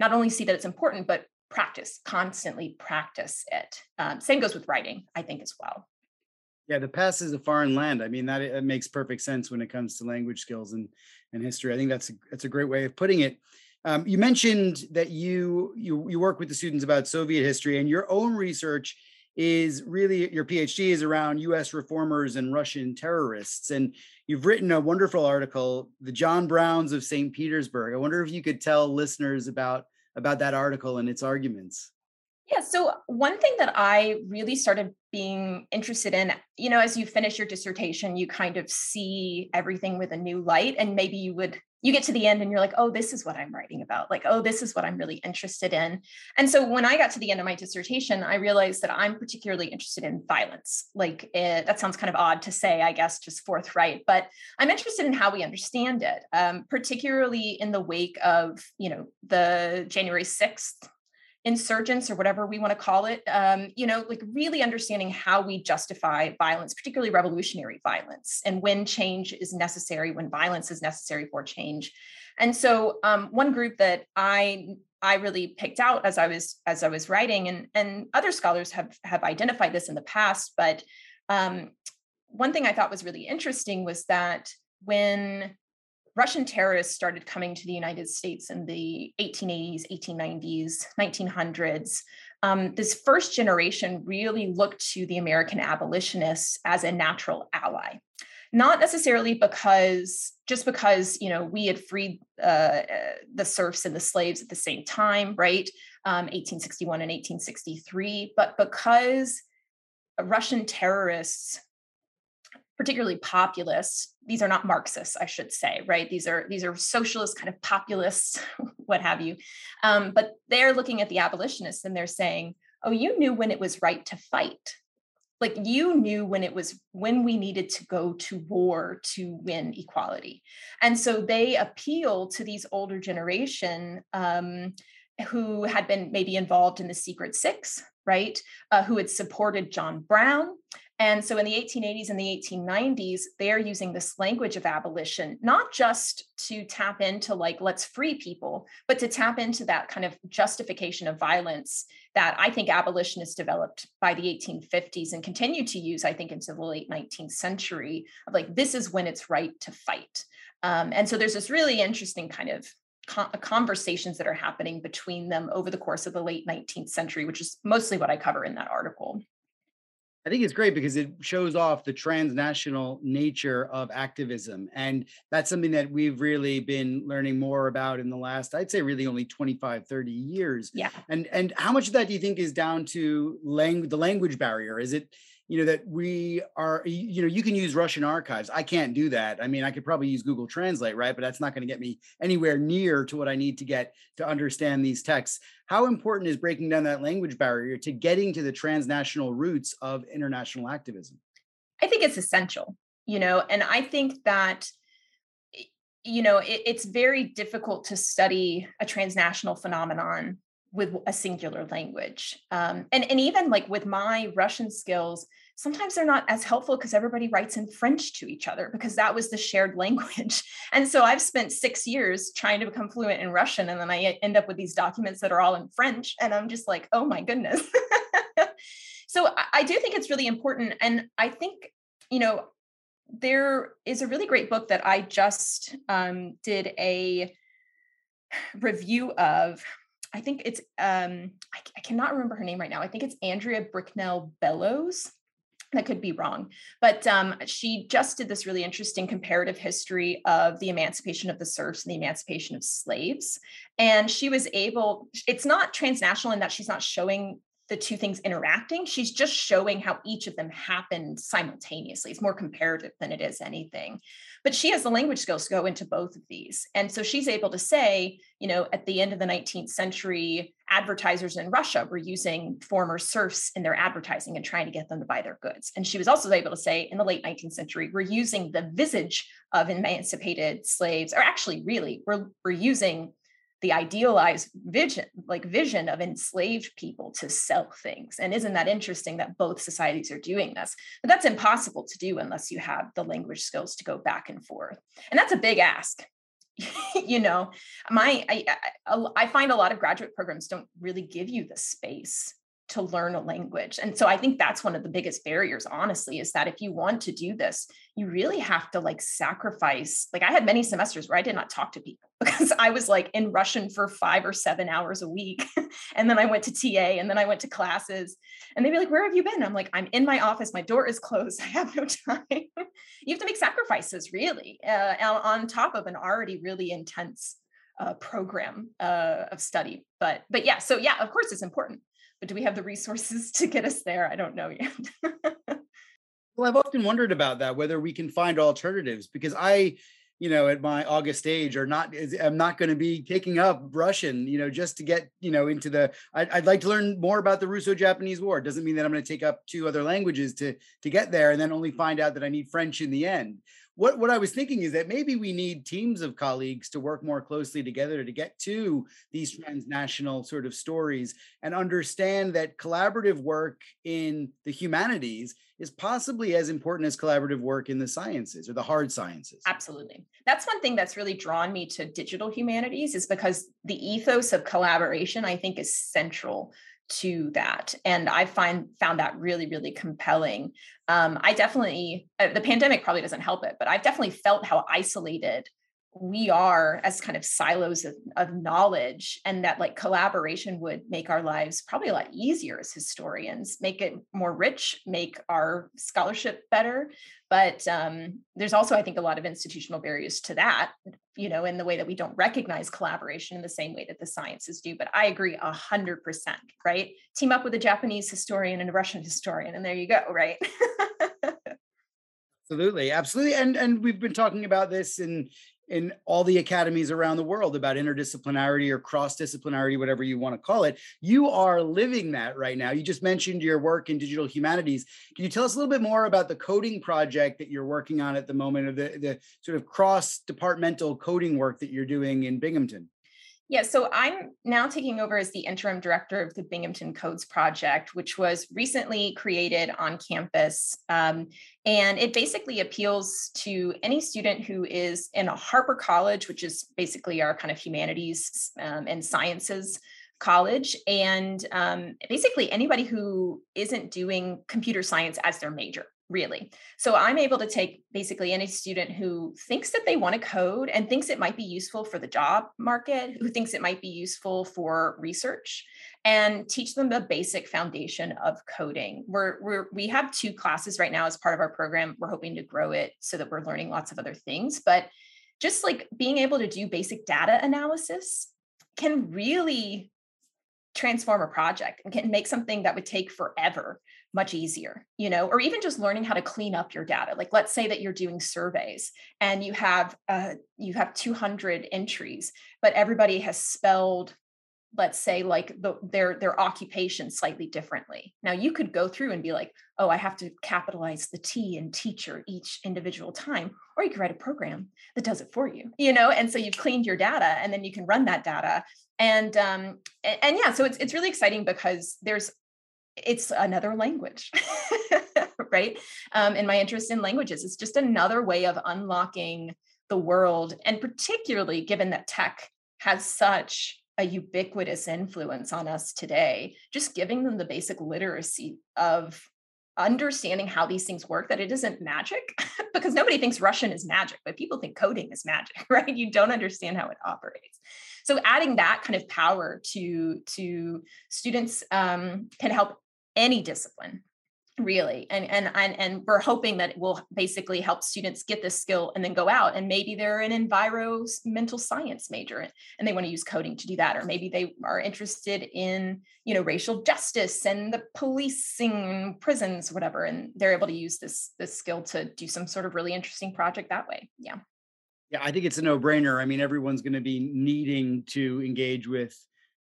not only see that it's important, but practice, constantly practice it. Um, same goes with writing, I think, as well. Yeah, the past is a foreign land. I mean, that, that makes perfect sense when it comes to language skills and, and history. I think that's a, that's a great way of putting it. Um, you mentioned that you, you you work with the students about Soviet history, and your own research is really your PhD is around U.S. reformers and Russian terrorists. And you've written a wonderful article, "The John Browns of St. Petersburg." I wonder if you could tell listeners about about that article and its arguments. Yeah. So, one thing that I really started being interested in, you know, as you finish your dissertation, you kind of see everything with a new light. And maybe you would, you get to the end and you're like, oh, this is what I'm writing about. Like, oh, this is what I'm really interested in. And so, when I got to the end of my dissertation, I realized that I'm particularly interested in violence. Like, it, eh, that sounds kind of odd to say, I guess, just forthright, but I'm interested in how we understand it, um, particularly in the wake of, you know, the January 6th insurgents or whatever we want to call it um, you know like really understanding how we justify violence particularly revolutionary violence and when change is necessary when violence is necessary for change. And so um, one group that i i really picked out as i was as i was writing and and other scholars have have identified this in the past but um, one thing i thought was really interesting was that when Russian terrorists started coming to the United States in the 1880s, 1890s, 1900s. Um, this first generation really looked to the American abolitionists as a natural ally. Not necessarily because, just because, you know, we had freed uh, the serfs and the slaves at the same time, right? Um, 1861 and 1863, but because Russian terrorists particularly populists these are not marxists i should say right? These are these are socialist kind of populists [LAUGHS] what have you. Um, but they're looking at the abolitionists and they're saying oh you knew when it was right to fight. Like you knew when it was when we needed to go to war to win equality. And so they appeal to these older generation um, who had been maybe involved in the secret six right? Uh, who had supported john brown and so in the 1880s and the 1890s, they're using this language of abolition, not just to tap into like, let's free people, but to tap into that kind of justification of violence that I think abolitionists developed by the 1850s and continue to use, I think, into the late 19th century of like, this is when it's right to fight. Um, and so there's this really interesting kind of conversations that are happening between them over the course of the late 19th century, which is mostly what I cover in that article. I think it's great because it shows off the transnational nature of activism. And that's something that we've really been learning more about in the last, I'd say really only 25, 30 years. Yeah. And and how much of that do you think is down to lang- the language barrier? Is it you know that we are you know you can use russian archives. I can't do that. I mean i could probably use google translate right? But that's not going to get me anywhere near to what i need to get to understand these texts. How important is breaking down that language barrier to getting to the transnational roots of international activism? I think it's essential you know, and I think that you know it, it's very difficult to study a transnational phenomenon with a singular language um, and and even like with my russian skills sometimes they're not as helpful because everybody writes in french to each other because that was the shared [LAUGHS] language and so i've spent six years trying to become fluent in russian and then i end up with these documents that are all in french and i'm just like oh my goodness [LAUGHS] so I do think it's really important and i think you know there is a really great book that I just um, did a review of. I think it's um, I, I, cannot remember her name right now. I think it's Andrea Brickell Bellows. That could be wrong, but um, she just did this really interesting comparative history of the emancipation of the serfs and the emancipation of slaves. And she was able, it's not transnational in that she's not showing the two things interacting. She's just showing how each of them happened simultaneously. It's more comparative than it is anything. But she has the language skills to go into both of these. And so she's able to say, you know, at the end of the 19th century, advertisers in Russia were using former serfs in their advertising and trying to get them to buy their goods. And she was also able to say in the late 19th century, we're using the visage of emancipated slaves, or actually, really, we're, we're using the idealized vision like vision of enslaved people to sell things. And isn't that interesting that both societies are doing this? But that's impossible to do unless you have the language skills to go back and forth. And that's a big ask. [LAUGHS] You know my I, I, I find a lot of graduate programs don't really give you the space to learn a language. And so I think that's one of the biggest barriers, honestly, is that if you want to do this, you really have to like sacrifice. Like I had many semesters where I did not talk to people [LAUGHS] because I was like in Russian for five or seven hours a week. [LAUGHS] and then I went to TA and then I went to classes and they'd be like, Where have you been? I'm like, I'm in my office. My door is closed. [LAUGHS] I have no time. you have to make sacrifices, really, uh, on top of an already really intense uh, program uh, of study. But but yeah, so yeah, of course it's important but do we have the resources [LAUGHS] to get us there? I don't know yet. [LAUGHS] well, I've often wondered about that, whether we can find alternatives, because I, you know, at my August age, are not, I'm not going to be taking up Russian, you know, just to get, you know, into the. I'd, I'd like to learn more about the Russo-Japanese War. It doesn't mean that I'm going to take up two other languages to to get there, and then only find out that I need French in the end what what I was thinking is that maybe we need teams of colleagues to work more closely together to get to these transnational sort of stories and understand that collaborative work in the humanities is possibly as important as collaborative work in the sciences or the hard sciences. Absolutely. That's one thing that's really drawn me to digital humanities is because the ethos of collaboration I think is central to that and i find found that really really compelling. Um, i definitely uh, the pandemic probably doesn't help it but i've definitely felt how isolated we are as kind of silos of, of, knowledge and that like collaboration would make our lives probably a lot easier as historians make it more rich make our scholarship better. But um, there's also i think a lot of institutional barriers to that you know in the way that we don't recognize collaboration in the same way that the sciences do. But i agree 100% right? Team up with a japanese historian and a russian historian and there you go right? [LAUGHS] Absolutely absolutely. And and we've been talking about this in in all the academies around the world about interdisciplinarity or cross disciplinarity, whatever you want to call it. You are living that right now. You just mentioned your work in digital humanities. Can you tell us a little bit more about the coding project that you're working on at the moment, or the, the sort of cross departmental coding work that you're doing in Binghamton? Yeah, so I'm now taking over as the interim director of the Binghamton Codes Project, which was recently created on campus. Um, and it basically appeals to any student who is in a Harpur College, which is basically our kind of humanities um, and sciences college, and um, basically anybody who isn't doing computer science as their major really. So I'm able to take basically any student who thinks that they want to code and thinks it might be useful for the job market, who thinks it might be useful for research, and teach them the basic foundation of coding. We're, we're we have two classes right now as part of our program. We're hoping to grow it so that we're learning lots of other things, but just like being able to do basic data analysis can really transform a project and can make something that would take forever much easier you know or even just learning how to clean up your data. Like let's say that you're doing surveys and you have uh, you have 200 entries but everybody has spelled let's say like the, their their occupation slightly differently. Now you could go through and be like oh i have to capitalize the t in teacher each individual time or you could write a program that does it for you you know? And so you've cleaned your data and then you can run that data. And um and, and yeah so it's it's really exciting because there's it's another language [LAUGHS] right? Um in my interest in languages it's just another way of unlocking the world and particularly given that tech has such a ubiquitous influence on us today just giving them the basic literacy of understanding how these things work that it isn't magic [LAUGHS] because nobody thinks russian is magic but people think coding is magic [LAUGHS] right? You don't understand how it operates. So adding that kind of power to to students um, can help any discipline really and and and we're hoping that it will basically help students get this skill and then go out and maybe they're an environmental science major and they want to use coding to do that or maybe they are interested in you know racial justice and the policing prisons whatever and they're able to use this this skill to do some sort of really interesting project that way yeah. Yeah i think it's a no-brainer i mean everyone's going to be needing to engage with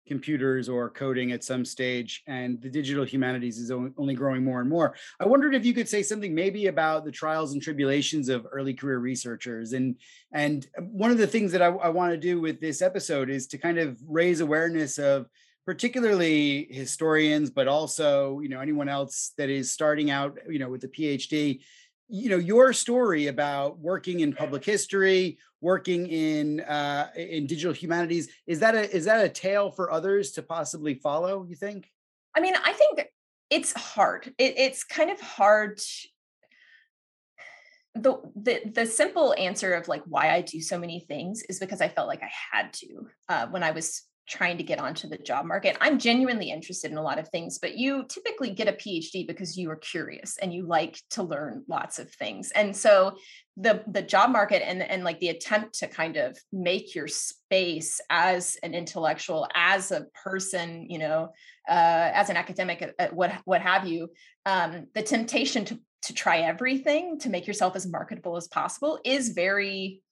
computers or coding at some stage and the digital humanities is only growing more and more. I wondered if you could say something maybe about the trials and tribulations of early career researchers and and one of the things that i, I want to do with this episode is to kind of raise awareness of particularly historians but also you know anyone else that is starting out you know with a phd you know your story about working in public history working in uh, in digital humanities is that a is that a tale for others to possibly follow you think? I mean i think it's hard. It, it's kind of hard the, the the simple answer of like why i do so many things is because i felt like i had to uh, when i was trying to get onto the job market. I'm genuinely interested in a lot of things, but you typically get a PhD because you are curious and you like to learn lots of things. And so the the job market and and like the attempt to kind of make your space as an intellectual, as a person, you know, uh, as an academic, uh, uh, what what have you, um, the temptation to to try everything to make yourself as marketable as possible is very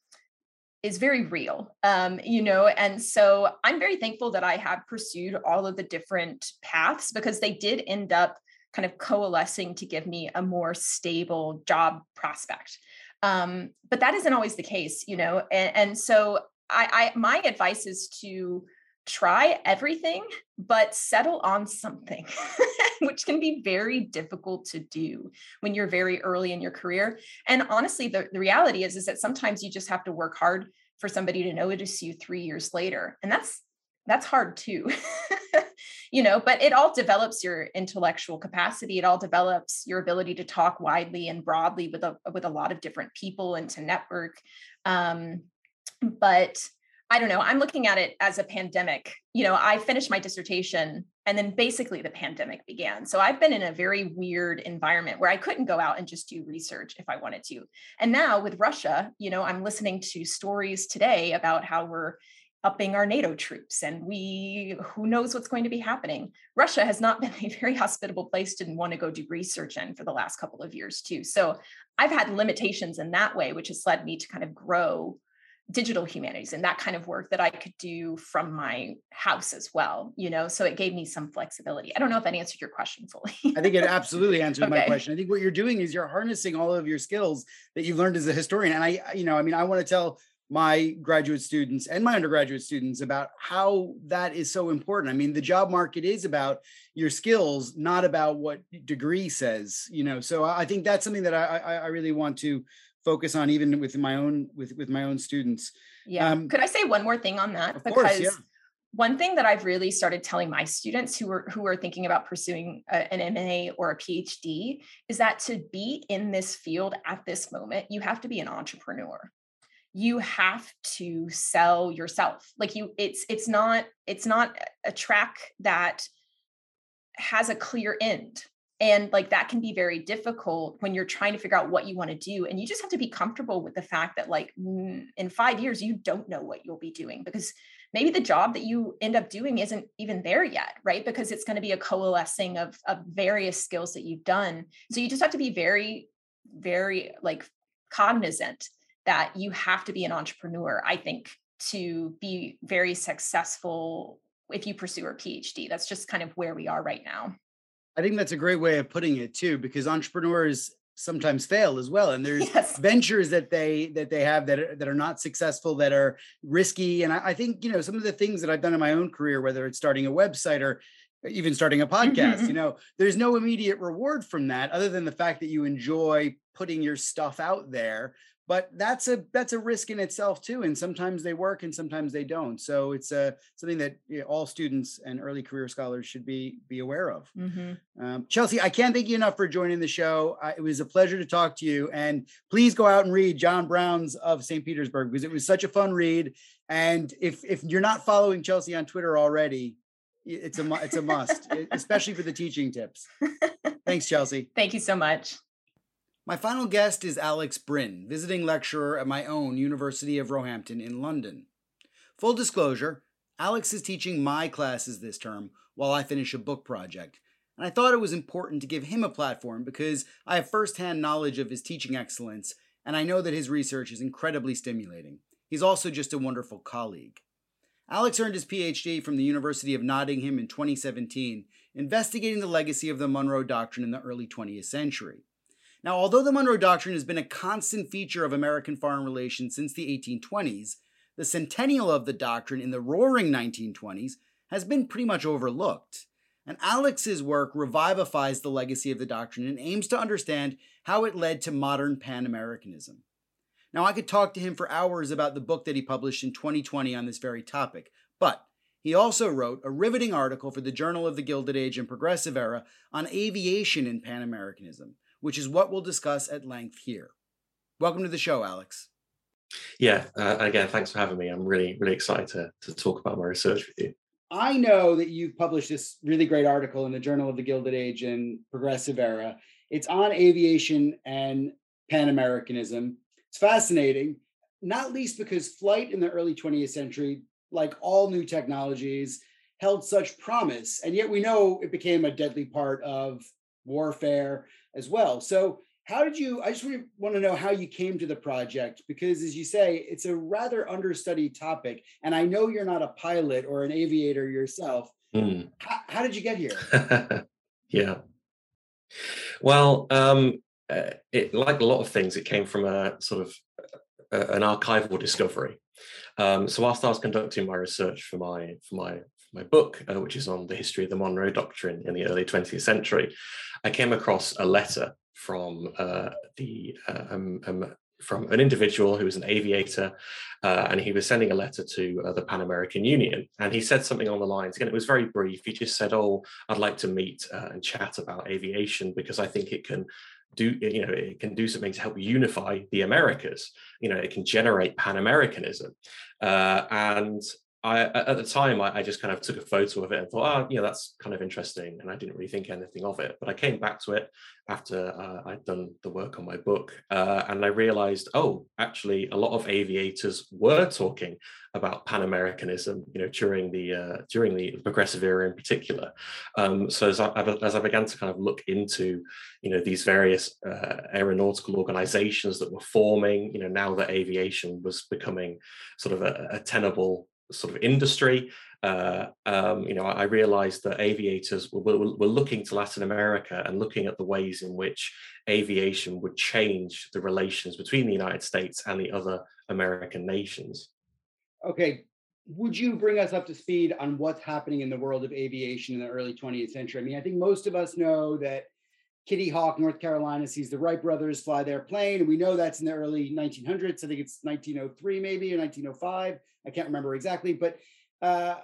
is very real um, you know and so i'm very thankful that i have pursued all of the different paths because they did end up kind of coalescing to give me a more stable job prospect um, but that isn't always the case you know and, and so I, I my advice is to try everything but settle on something [LAUGHS] which can be very difficult to do when you're very early in your career. And honestly the, the reality is is that sometimes you just have to work hard for somebody to notice you three years later and that's that's hard too [LAUGHS] you know but it all develops your intellectual capacity. It all develops your ability to talk widely and broadly with a with a lot of different people and to network um, but I don't know. I'm looking at it as a pandemic. You know, I finished my dissertation and then basically the pandemic began. So I've been in a very weird environment where I couldn't go out and just do research if I wanted to. And now with Russia, you know, I'm listening to stories today about how we're upping our NATO troops and we who knows what's going to be happening. Russia has not been [LAUGHS] a very hospitable place to want to go do research in for the last couple of years too. So I've had limitations in that way which has led me to kind of grow digital humanities and that kind of work that I could do from my house as well, you know. So it gave me some flexibility. I don't know if that answered your question fully. I think it absolutely [LAUGHS] answered okay. my question. I think what you're doing is you're harnessing all of your skills that you've learned as a historian. And I, you know, I mean, I want to tell my graduate students and my undergraduate students about how that is so important. I mean, the job market is about your skills, not about what degree says, you know. So I think that's something that I, I, I really want to focus on even with my own with with my own students. Yeah. Um, could i say one more thing on that? Because course, yeah. one thing that i've really started telling my students who are who are thinking about pursuing a, an ma or a phd is that to be in this field at this moment you have to be an entrepreneur. You have to sell yourself. Like you it's it's not it's not a track that has a clear end and like that can be very difficult when you're trying to figure out what you want to do and you just have to be comfortable with the fact that like mm, in 5 years you don't know what you'll be doing because maybe the job that you end up doing isn't even there yet right because it's going to be a coalescing of of various skills that you've done so you just have to be very very like cognizant that you have to be an entrepreneur i think to be very successful if you pursue a PhD. That's just kind of where we are right now. I think that's a great way of putting it too, because entrepreneurs sometimes fail as well and [LAUGHS] there's Yes. ventures that they that they have that are, that are not successful that are risky and I, I think you know some of the things that i've done in my own career whether it's starting a website or even starting a podcast mm-hmm. you know there's no immediate reward from that other than the fact that you enjoy putting your stuff out there but that's a that's a risk in itself too and sometimes they work and sometimes they don't so it's uh, something that you know, all students and early career scholars should be be aware of Mhm. um, Chelsea, I can't thank you enough for joining the show. I, it was a pleasure to talk to you. And please go out and read John Brown's of St. Petersburg because it was such a fun read. And if if you're not following Chelsea on Twitter already, it's a it's a must, especially for the teaching tips. [LAUGHS] Thanks, Chelsea. Thank you so much. My final guest is Alex Bryne, visiting lecturer at my own University of Roehampton in London. Full disclosure, Alex is teaching my classes this term while I finish a book project, and I thought it was important to give him a platform because I have firsthand knowledge of his teaching excellence, and I know that his research is incredibly stimulating. He's also just a wonderful colleague. Alex earned his PhD from the University of Nottingham in 2017, investigating the legacy of the Monroe Doctrine in the early 20th century. Now, although the Monroe Doctrine has been a constant feature of American foreign relations since the 1820s, the centennial of the doctrine in the roaring 1920s has been pretty much overlooked. And Alex's work revivifies the legacy of the doctrine and aims to understand how it led to modern Pan Americanism. Now, I could talk to him for hours about the book that he published in 2020 on this very topic, but he also wrote a riveting article for the Journal of the Gilded Age and Progressive Era on aviation in Pan Americanism, which is what we'll discuss at length here. Welcome to the show, Alex. Yeah, uh, again, thanks for having me. I'm really, really excited to, to talk about my research with you. I know that you've published this really great article in the Journal of the Gilded Age and Progressive Era. It's on aviation and Pan Americanism. It's fascinating, not least because flight in the early 20th century, like all new technologies, held such promise. And yet we know it became a deadly part of warfare as well. So, how did you? I just really want to know how you came to the project because, as you say, it's a rather understudied topic. And I know you're not a pilot or an aviator yourself. Mm. How, how did you get here? [LAUGHS] yeah. Well, um, uh, it like a lot of things, it came from a sort of uh, an archival discovery. Um, so whilst I was conducting my research for my for my my book, uh, which is on the history of the Monroe Doctrine in the early 20th century, I came across a letter from uh, the uh, um, um, from an individual who was an aviator, uh, and he was sending a letter to uh, the Pan American Union. And he said something on the lines, again, it was very brief. He just said, Oh, I'd like to meet uh, and chat about aviation because I think it can do, you know, it can do something to help unify the Americas. You know, it can generate Pan Americanism. Uh, and I, at the time, I, I, just kind of took a photo of it and thought, oh, you know, that's kind of interesting. And I didn't really think anything of it. But I came back to it after uh, I'd done the work on my book. Uh, and I realized, oh, actually, a lot of aviators were talking about Pan Americanism, you know, during the uh, during the progressive era in particular. Um, so as I, as I began to kind of look into, you know, these various uh, aeronautical organizations that were forming, you know, now that aviation was becoming sort of a, a tenable sort of industry. Uh, um, you know, I, I, realized that aviators were, were, were, looking to Latin America and looking at the ways in which aviation would change the relations between the United States and the other American nations. Okay. Would you bring us up to speed on what's happening in the world of aviation in the early 20th century? I mean, I think most of us know that Kitty Hawk, North Carolina, sees the Wright brothers fly their plane. And we know that's in the early 1900s. I think it's 1903, maybe, or 1905. I can't remember exactly. But uh,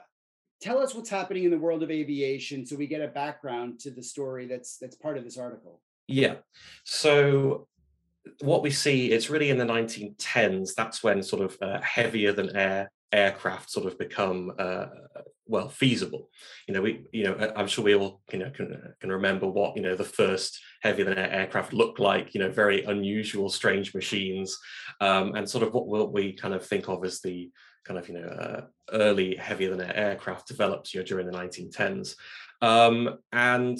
tell us what's happening in the world of aviation so we get a background to the story that's that's part of this article. Yeah. So what we see, it's really in the 1910s. That's when sort of uh, heavier than air aircraft sort of become uh, well feasible you know we you know i'm sure we all you know can, can remember what you know the first heavier than air aircraft looked like you know very unusual strange machines um, and sort of what, what we kind of think of as the kind of you know uh, early heavier than air aircraft developed you know during the 1910s um, and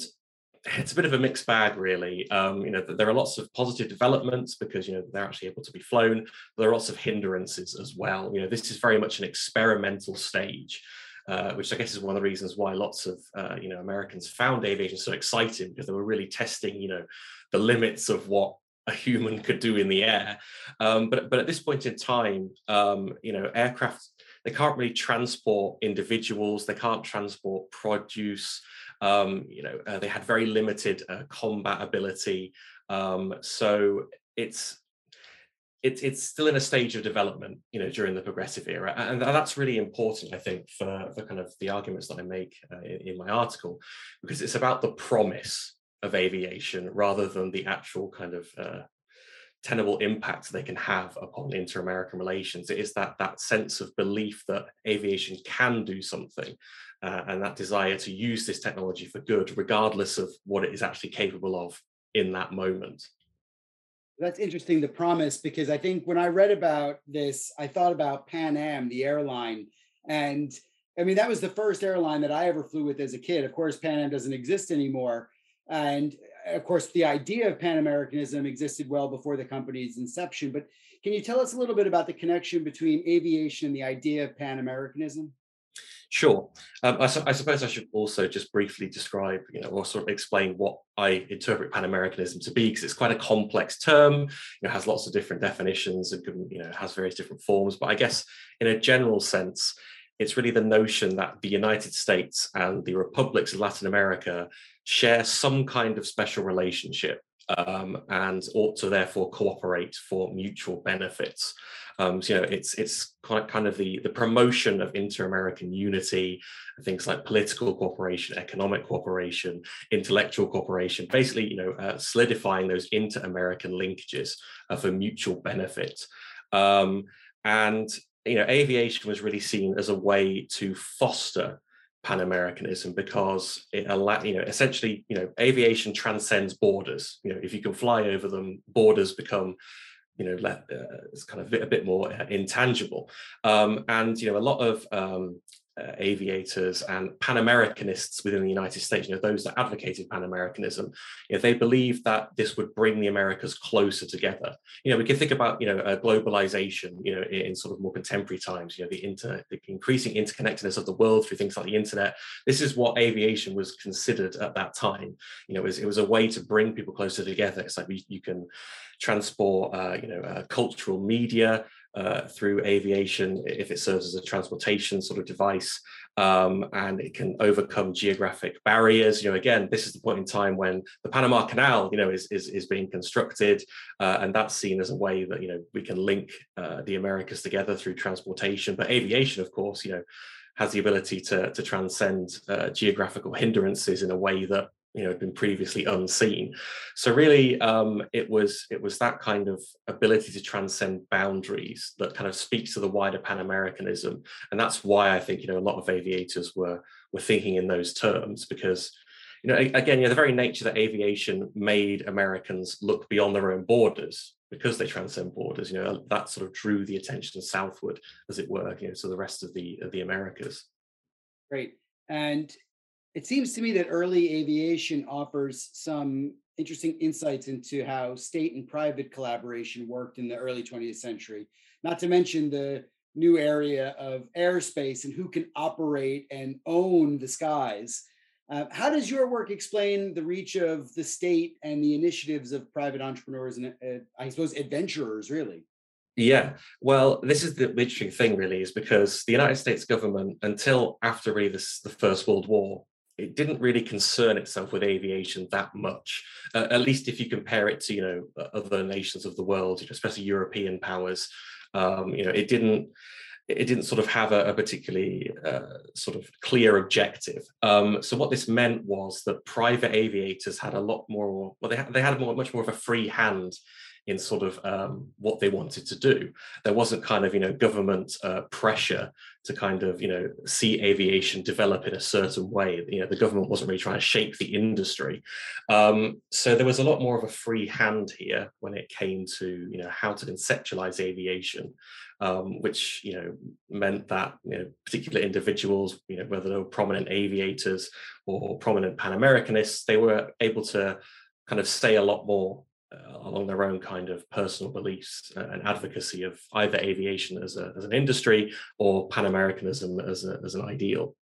it's a bit of a mixed bag, really. Um, you know, there are lots of positive developments because you know they're actually able to be flown. There are lots of hindrances as well. You know, this is very much an experimental stage. Uh, which I guess is one of the reasons why lots of uh, you know Americans found aviation so exciting because they were really testing you know the limits of what a human could do in the air. Um, but but at this point in time, um, you know, aircraft they can't really transport individuals. They can't transport produce. Um, you know, uh, they had very limited uh, combat ability. Um, so it's it's it's still in a stage of development, you know, during the progressive era, and that's really important, I think, for for kind of the arguments that I make uh, in, in, my article, because it's about the promise of aviation rather than the actual kind of uh, tenable impact they can have upon inter-American relations. It is that that sense of belief that aviation can do something, uh, and that desire to use this technology for good, regardless of what it is actually capable of in that moment. That's interesting, the promise, because I think when I read about this, I thought about Pan Am, the airline. And I mean, that was the first airline that I ever flew with as a kid. Of course, Pan Am doesn't exist anymore. And of course, the idea of Pan Americanism existed well before the company's inception. But can you tell us a little bit about the connection between aviation and the idea of Pan Americanism? Sure. Um, I, su- I, suppose I should also just briefly describe, you know, or sort of explain what I interpret Pan Americanism to be, because it's quite a complex term. You know, has lots of different definitions and can, you know has various different forms. But I guess in a general sense, it's really the notion that the United States and the republics of Latin America share some kind of special relationship um, and ought to therefore cooperate for mutual benefits. Um, so, you know, it's it's kind of the the promotion of inter-American unity, things like political cooperation, economic cooperation, intellectual cooperation. Basically, you know, uh, solidifying those inter-American linkages uh, for mutual benefit. Um, and you know, aviation was really seen as a way to foster Pan Americanism because it allow you know essentially you know aviation transcends borders. You know if you can fly over them, borders become you know let, uh, it's kind of a bit more intangible. Um, and you know a lot of um, uh, aviators and Pan Americanists within the United States, you know, those that advocated Pan Americanism, you know, they believed that this would bring the Americas closer together. You know, we can think about, you know, uh, globalization, you know, in, in, sort of more contemporary times, you know, the, inter, the increasing interconnectedness of the world through things like the internet. This is what aviation was considered at that time. You know, it was, it was a way to bring people closer together. It's like we, you can transport, uh, you know, uh, cultural media, uh, through aviation if it serves as a transportation sort of device um, and it can overcome geographic barriers. You know, again, this is the point in time when the Panama Canal, you know, is is, is being constructed, uh, and that's seen as a way that you know we can link uh, the Americas together through transportation. But aviation, of course, you know, has the ability to to transcend uh, geographical hindrances in a way that you know had been previously unseen. So really um, it was it was that kind of ability to transcend boundaries that kind of speaks to the wider pan-americanism. And that's why i think you know a lot of aviators were were thinking in those terms because you know again you know the very nature that aviation made americans look beyond their own borders because they transcend borders you know that sort of drew the attention southward as it were you know to the rest of the of the americas. Great. And it seems to me that early aviation offers some interesting insights into how state and private collaboration worked in the early 20th century, not to mention the new area of airspace and who can operate and own the skies. Uh, how does your work explain the reach of the state and the initiatives of private entrepreneurs and, uh, I suppose, adventurers, really? Yeah, well, this is the interesting thing, really, is because the United States government, until after really the First World War, it didn't really concern itself with aviation that much, uh, at least if you compare it to you know other nations of the world, especially European powers. Um, you know, it didn't it didn't sort of have a, a particularly uh, sort of clear objective. Um, so what this meant was that private aviators had a lot more. Well, they had, they had more, much more of a free hand in sort of um, what they wanted to do. There wasn't kind of you know government uh, pressure to kind of you know see aviation develop in a certain way. You know the government wasn't really trying to shape the industry, um, so there was a lot more of a free hand here when it came to you know how to conceptualize aviation. Um, which you know meant that you know particular individuals, you know whether they were prominent aviators or prominent Pan Americanists, they were able to kind of say a lot more along their own kind of personal beliefs uh, and advocacy of either aviation as, a, as an industry or Pan Americanism as, as an ideal.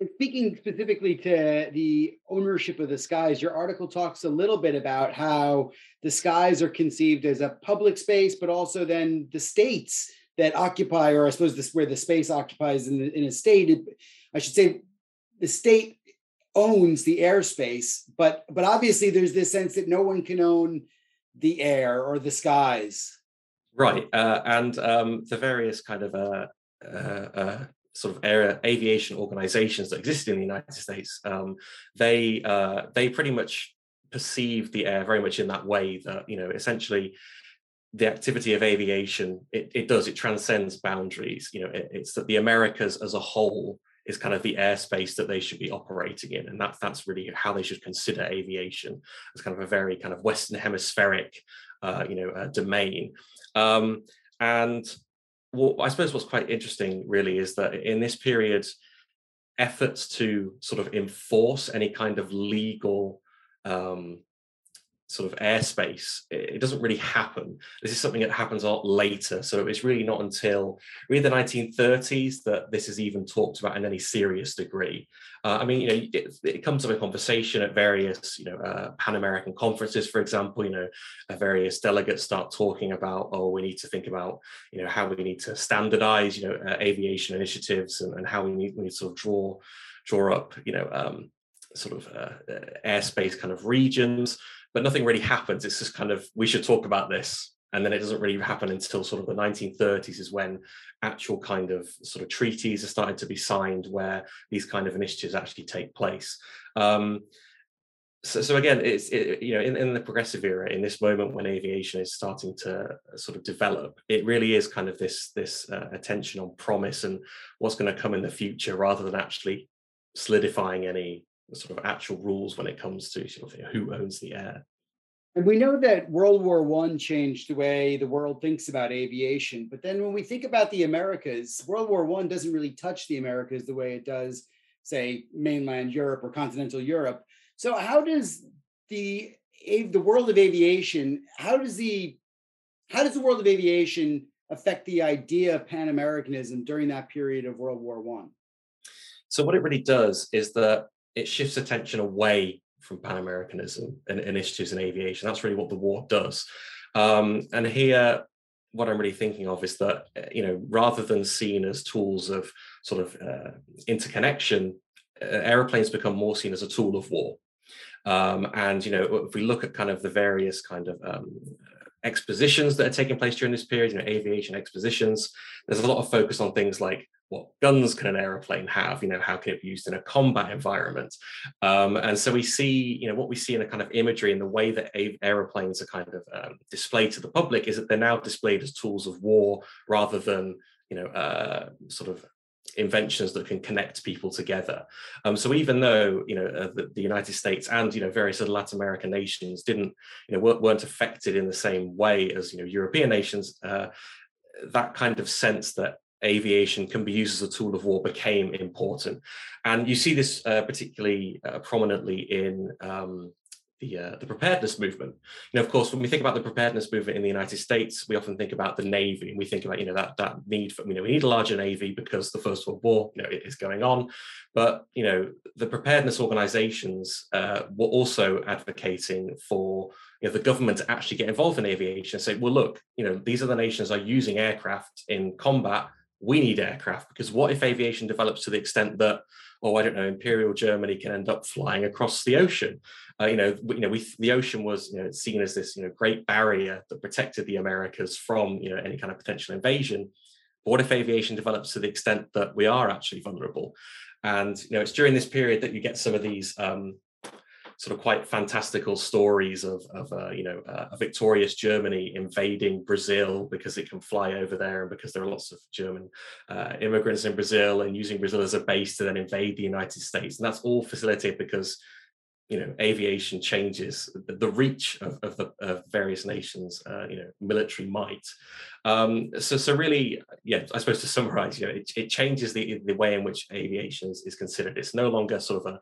And speaking specifically to the ownership of the skies, your article talks a little bit about how the skies are conceived as a public space, but also then the states that occupy, or I suppose this where the space occupies in, in a state. I should say, the state owns the airspace, but but obviously there's this sense that no one can own the air or the skies. Right, uh, and um, the various kind of uh, uh, uh sort of air, aviation organizations that exist in the United States, um, they uh, they pretty much perceive the air very much in that way that you know essentially the activity of aviation it, it does it transcends boundaries you know it, it's that the americas as a whole is kind of the airspace that they should be operating in and that's that's really how they should consider aviation as kind of a very kind of western hemispheric uh, you know uh, domain. Um, and what I suppose what's quite interesting really is that in this period, efforts to sort of enforce any kind of legal um, sort of airspace, it, doesn't really happen. This is something that happens a lot later. So it's really not until really the 1930s that this is even talked about in any serious degree. Uh, I mean, you know, it, it, comes up in conversation at various, you know, uh, Pan American conferences, for example. You know, uh, various delegates start talking about, oh, we need to think about, you know, how we need to standardize, you know, uh, aviation initiatives and, and how we need, we need to sort of draw draw up, you know, um, sort of uh, uh, airspace kind of regions but nothing really happens. It's just kind of we should talk about this, and then it doesn't really happen until sort of the 1930s is when actual kind of sort of treaties are starting to be signed where these kind of initiatives actually take place. Um, so, so again, it's it, you know in, in the progressive era, in this moment when aviation is starting to sort of develop, it really is kind of this this uh, attention on promise and what's going to come in the future, rather than actually solidifying any sort of actual rules when it comes to sort of who owns the air. And we know that World War One changed the way the world thinks about aviation. But then when we think about the Americas, World War One doesn't really touch the Americas the way it does, say, mainland Europe or continental Europe. So how does the the world of aviation, how does the how does the world of aviation affect the idea of Pan Americanism during that period of World War One? So what it really does is that it shifts attention away from Pan Americanism and initiatives in aviation. That's really what the war does. Um, and here, what I'm really thinking of is that, uh, you know, rather than seen as tools of sort of uh, interconnection, uh, airplanes become more seen as a tool of war. Um, and, you know, if we look at kind of the various kind of um, expositions that are taking place during this period, you know, aviation expositions, there's a lot of focus on things like what guns can an aeroplane have you know how can it be used in a combat environment um, and so we see you know what we see in a kind of imagery in the way that aeroplanes are kind of um, displayed to the public is that they're now displayed as tools of war rather than you know uh, sort of inventions that can connect people together. Um, so even though you know uh, the, the, United States and you know various other Latin American nations didn't you know weren't, weren't affected in the same way as you know European nations, uh, that kind of sense that aviation can be used as a tool of war became important. And you see this uh, particularly uh, prominently in um, the, uh, the preparedness movement. Know, of course, when we think about the preparedness movement in the United States, we often think about the Navy, and we think about you know that that need for you know we need a larger Navy because the First World War you know is going on, but you know the preparedness organisations uh, were also advocating for you know the government to actually get involved in aviation and say, well, look, you know these other nations are using aircraft in combat we need aircraft because what if aviation develops to the extent that oh i don't know imperial germany can end up flying across the ocean? Uh, you know you know we the ocean was you know seen as this you know great barrier that protected the americas from you know any kind of potential invasion. But what if aviation develops to the extent that we are actually vulnerable? And you know it's during this period that you get some of these um, sort of quite fantastical stories of, of uh, you know, uh, a victorious Germany invading Brazil because it can fly over there and because there are lots of German uh, immigrants in Brazil and using Brazil as a base to then invade the United States. And that's all facilitated because you know aviation changes the reach of, of the of various nations uh, you know military might um, so so really yeah i suppose to summarize you know it, it changes the the way in which aviation is, is considered it's no longer sort of a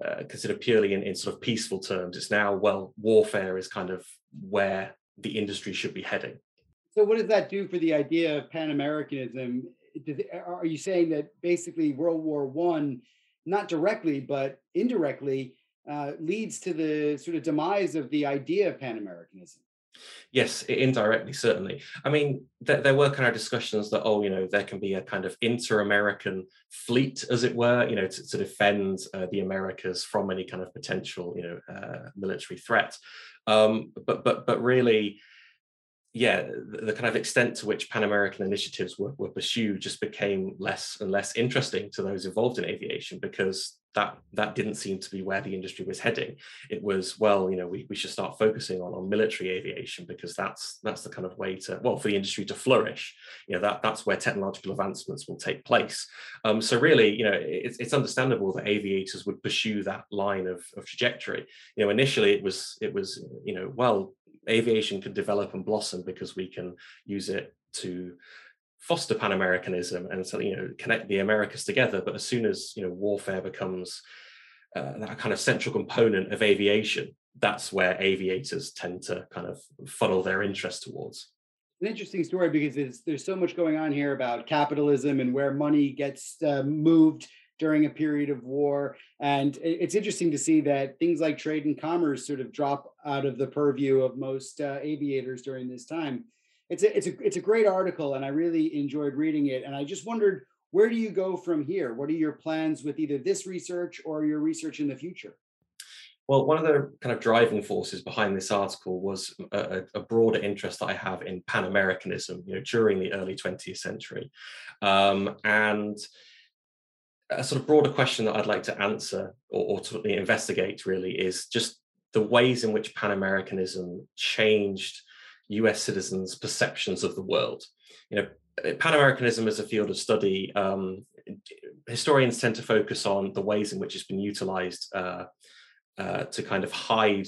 uh, considered purely in, in sort of peaceful terms. It's now, well, warfare is kind of where the industry should be heading. So, what does that do for the idea of Pan Americanism? Are you saying that basically World War One, not directly but indirectly, uh, leads to the sort of demise of the idea of Pan Americanism? Yes, indirectly, certainly. I mean, there, there, were kind of discussions that, oh, you know, there can be a kind of inter-American fleet, as it were, you know, to, to defend uh, the Americas from any kind of potential, you know, uh, military threat. Um, but but but really, yeah, the, the, kind of extent to which Pan American initiatives were, were pursued just became less and less interesting to those involved in aviation because that that didn't seem to be where the industry was heading. It was well, you know, we, we should start focusing on, on military aviation because that's that's the kind of way to well for the industry to flourish. You know that that's where technological advancements will take place. Um, so really, you know, it's, it's understandable that aviators would pursue that line of, of trajectory. You know, initially it was it was you know well aviation could develop and blossom because we can use it to foster Pan Americanism and so you know connect the Americas together. But as soon as you know warfare becomes uh, that kind of central component of aviation, that's where aviators tend to kind of funnel their interest towards. An interesting story because there's so much going on here about capitalism and where money gets uh, moved during a period of war. And it's interesting to see that things like trade and commerce sort of drop out of the purview of most uh, aviators during this time it's a it's a it's a great article, and I really enjoyed reading it. And I just wondered, where do you go from here? What are your plans with either this research or your research in the future? Well, one of the kind of driving forces behind this article was a, a broader interest that I have in Pan Americanism, you know, during the early 20th century, um, and a sort of broader question that I'd like to answer or, or to investigate really is just the ways in which Pan Americanism changed US citizens' perceptions of the world. You know, Pan Americanism is a field of study. Um, historians tend to focus on the ways in which it's been utilized uh, uh, to kind of hide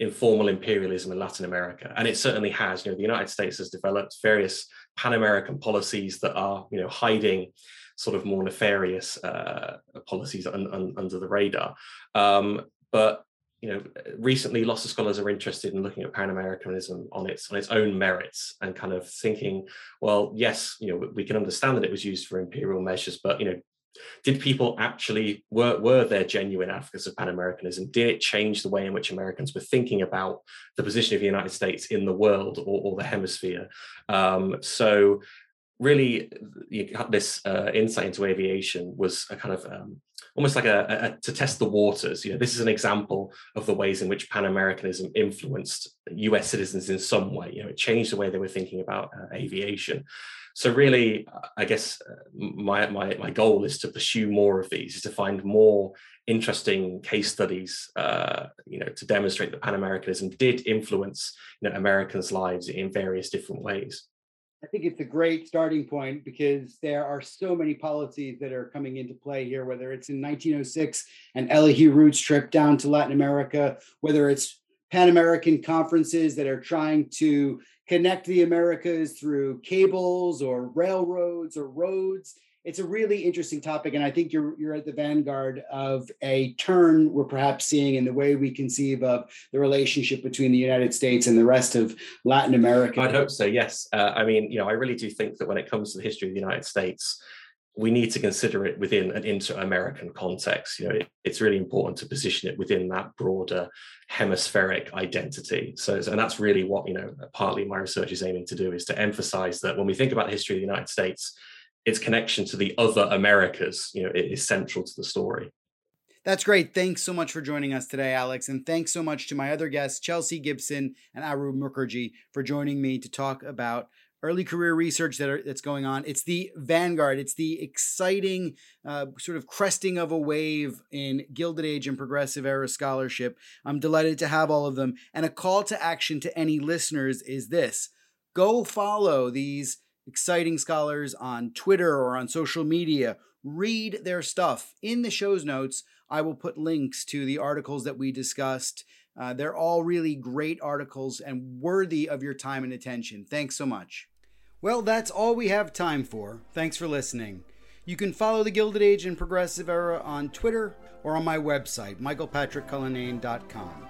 informal imperialism in Latin America, and it certainly has. You know, the United States has developed various Pan American policies that are, you know, hiding sort of more nefarious uh, policies un, un, under the radar. Um, but you know, recently lots of scholars are interested in looking at Pan-Americanism on its on its own merits and kind of thinking, well, yes, you know, we can understand that it was used for imperial measures, but you know, did people actually were were there genuine advocates of Pan-Americanism? Did it change the way in which Americans were thinking about the position of the United States in the world or, or the hemisphere? Um, so really this uh, insight into aviation was a kind of um, almost like a, a, to test the waters. You know, this is an example of the ways in which Pan Americanism influenced U.S. citizens in some way. You know, it changed the way they were thinking about uh, aviation. So really, I guess uh, my, my my goal is to pursue more of these, is to find more interesting case studies, uh, you know, to demonstrate that Pan Americanism did influence you know Americans' lives in various different ways. I think it's a great starting point because there are so many policies that are coming into play here, whether it's in 1906 and Elihu Root's trip down to Latin America, whether it's Pan American conferences that are trying to connect the Americas through cables or railroads or roads it's a really interesting topic, and I think you're you're at the vanguard of a turn we're perhaps seeing in the way we conceive of the relationship between the United States and the rest of Latin America. I'd hope so. Yes, uh, I mean, you know, I really do think that when it comes to the history of the United States, we need to consider it within an inter-American context. You know, it, it's really important to position it within that broader hemispheric identity. So, and that's really what you know, partly my research is aiming to do is to emphasize that when we think about the history of the United States its connection to the other Americas, you know, it is central to the story. That's great. Thanks so much for joining us today, Alex. And thanks so much to my other guests, Chelsea Gibson and Aroop Mukharji, for joining me to talk about early career research that are, that's going on. It's the vanguard. It's the exciting uh, sort of cresting of a wave in Gilded Age and Progressive Era scholarship. I'm delighted to have all of them. And a call to action to any listeners is this: go follow these exciting scholars on Twitter or on social media. Read their stuff. In the show's notes, I will put links to the articles that we discussed. Uh, they're all really great articles and worthy of your time and attention. Thanks so much. Well, that's all we have time for. Thanks for listening. You can follow the Gilded Age and Progressive Era on Twitter or on my website, michaelpatrickcullinane.com.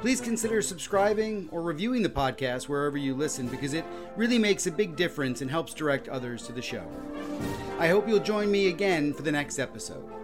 Please consider subscribing or reviewing the podcast wherever you listen because it really makes a big difference and helps direct others to the show. I hope you'll join me again for the next episode.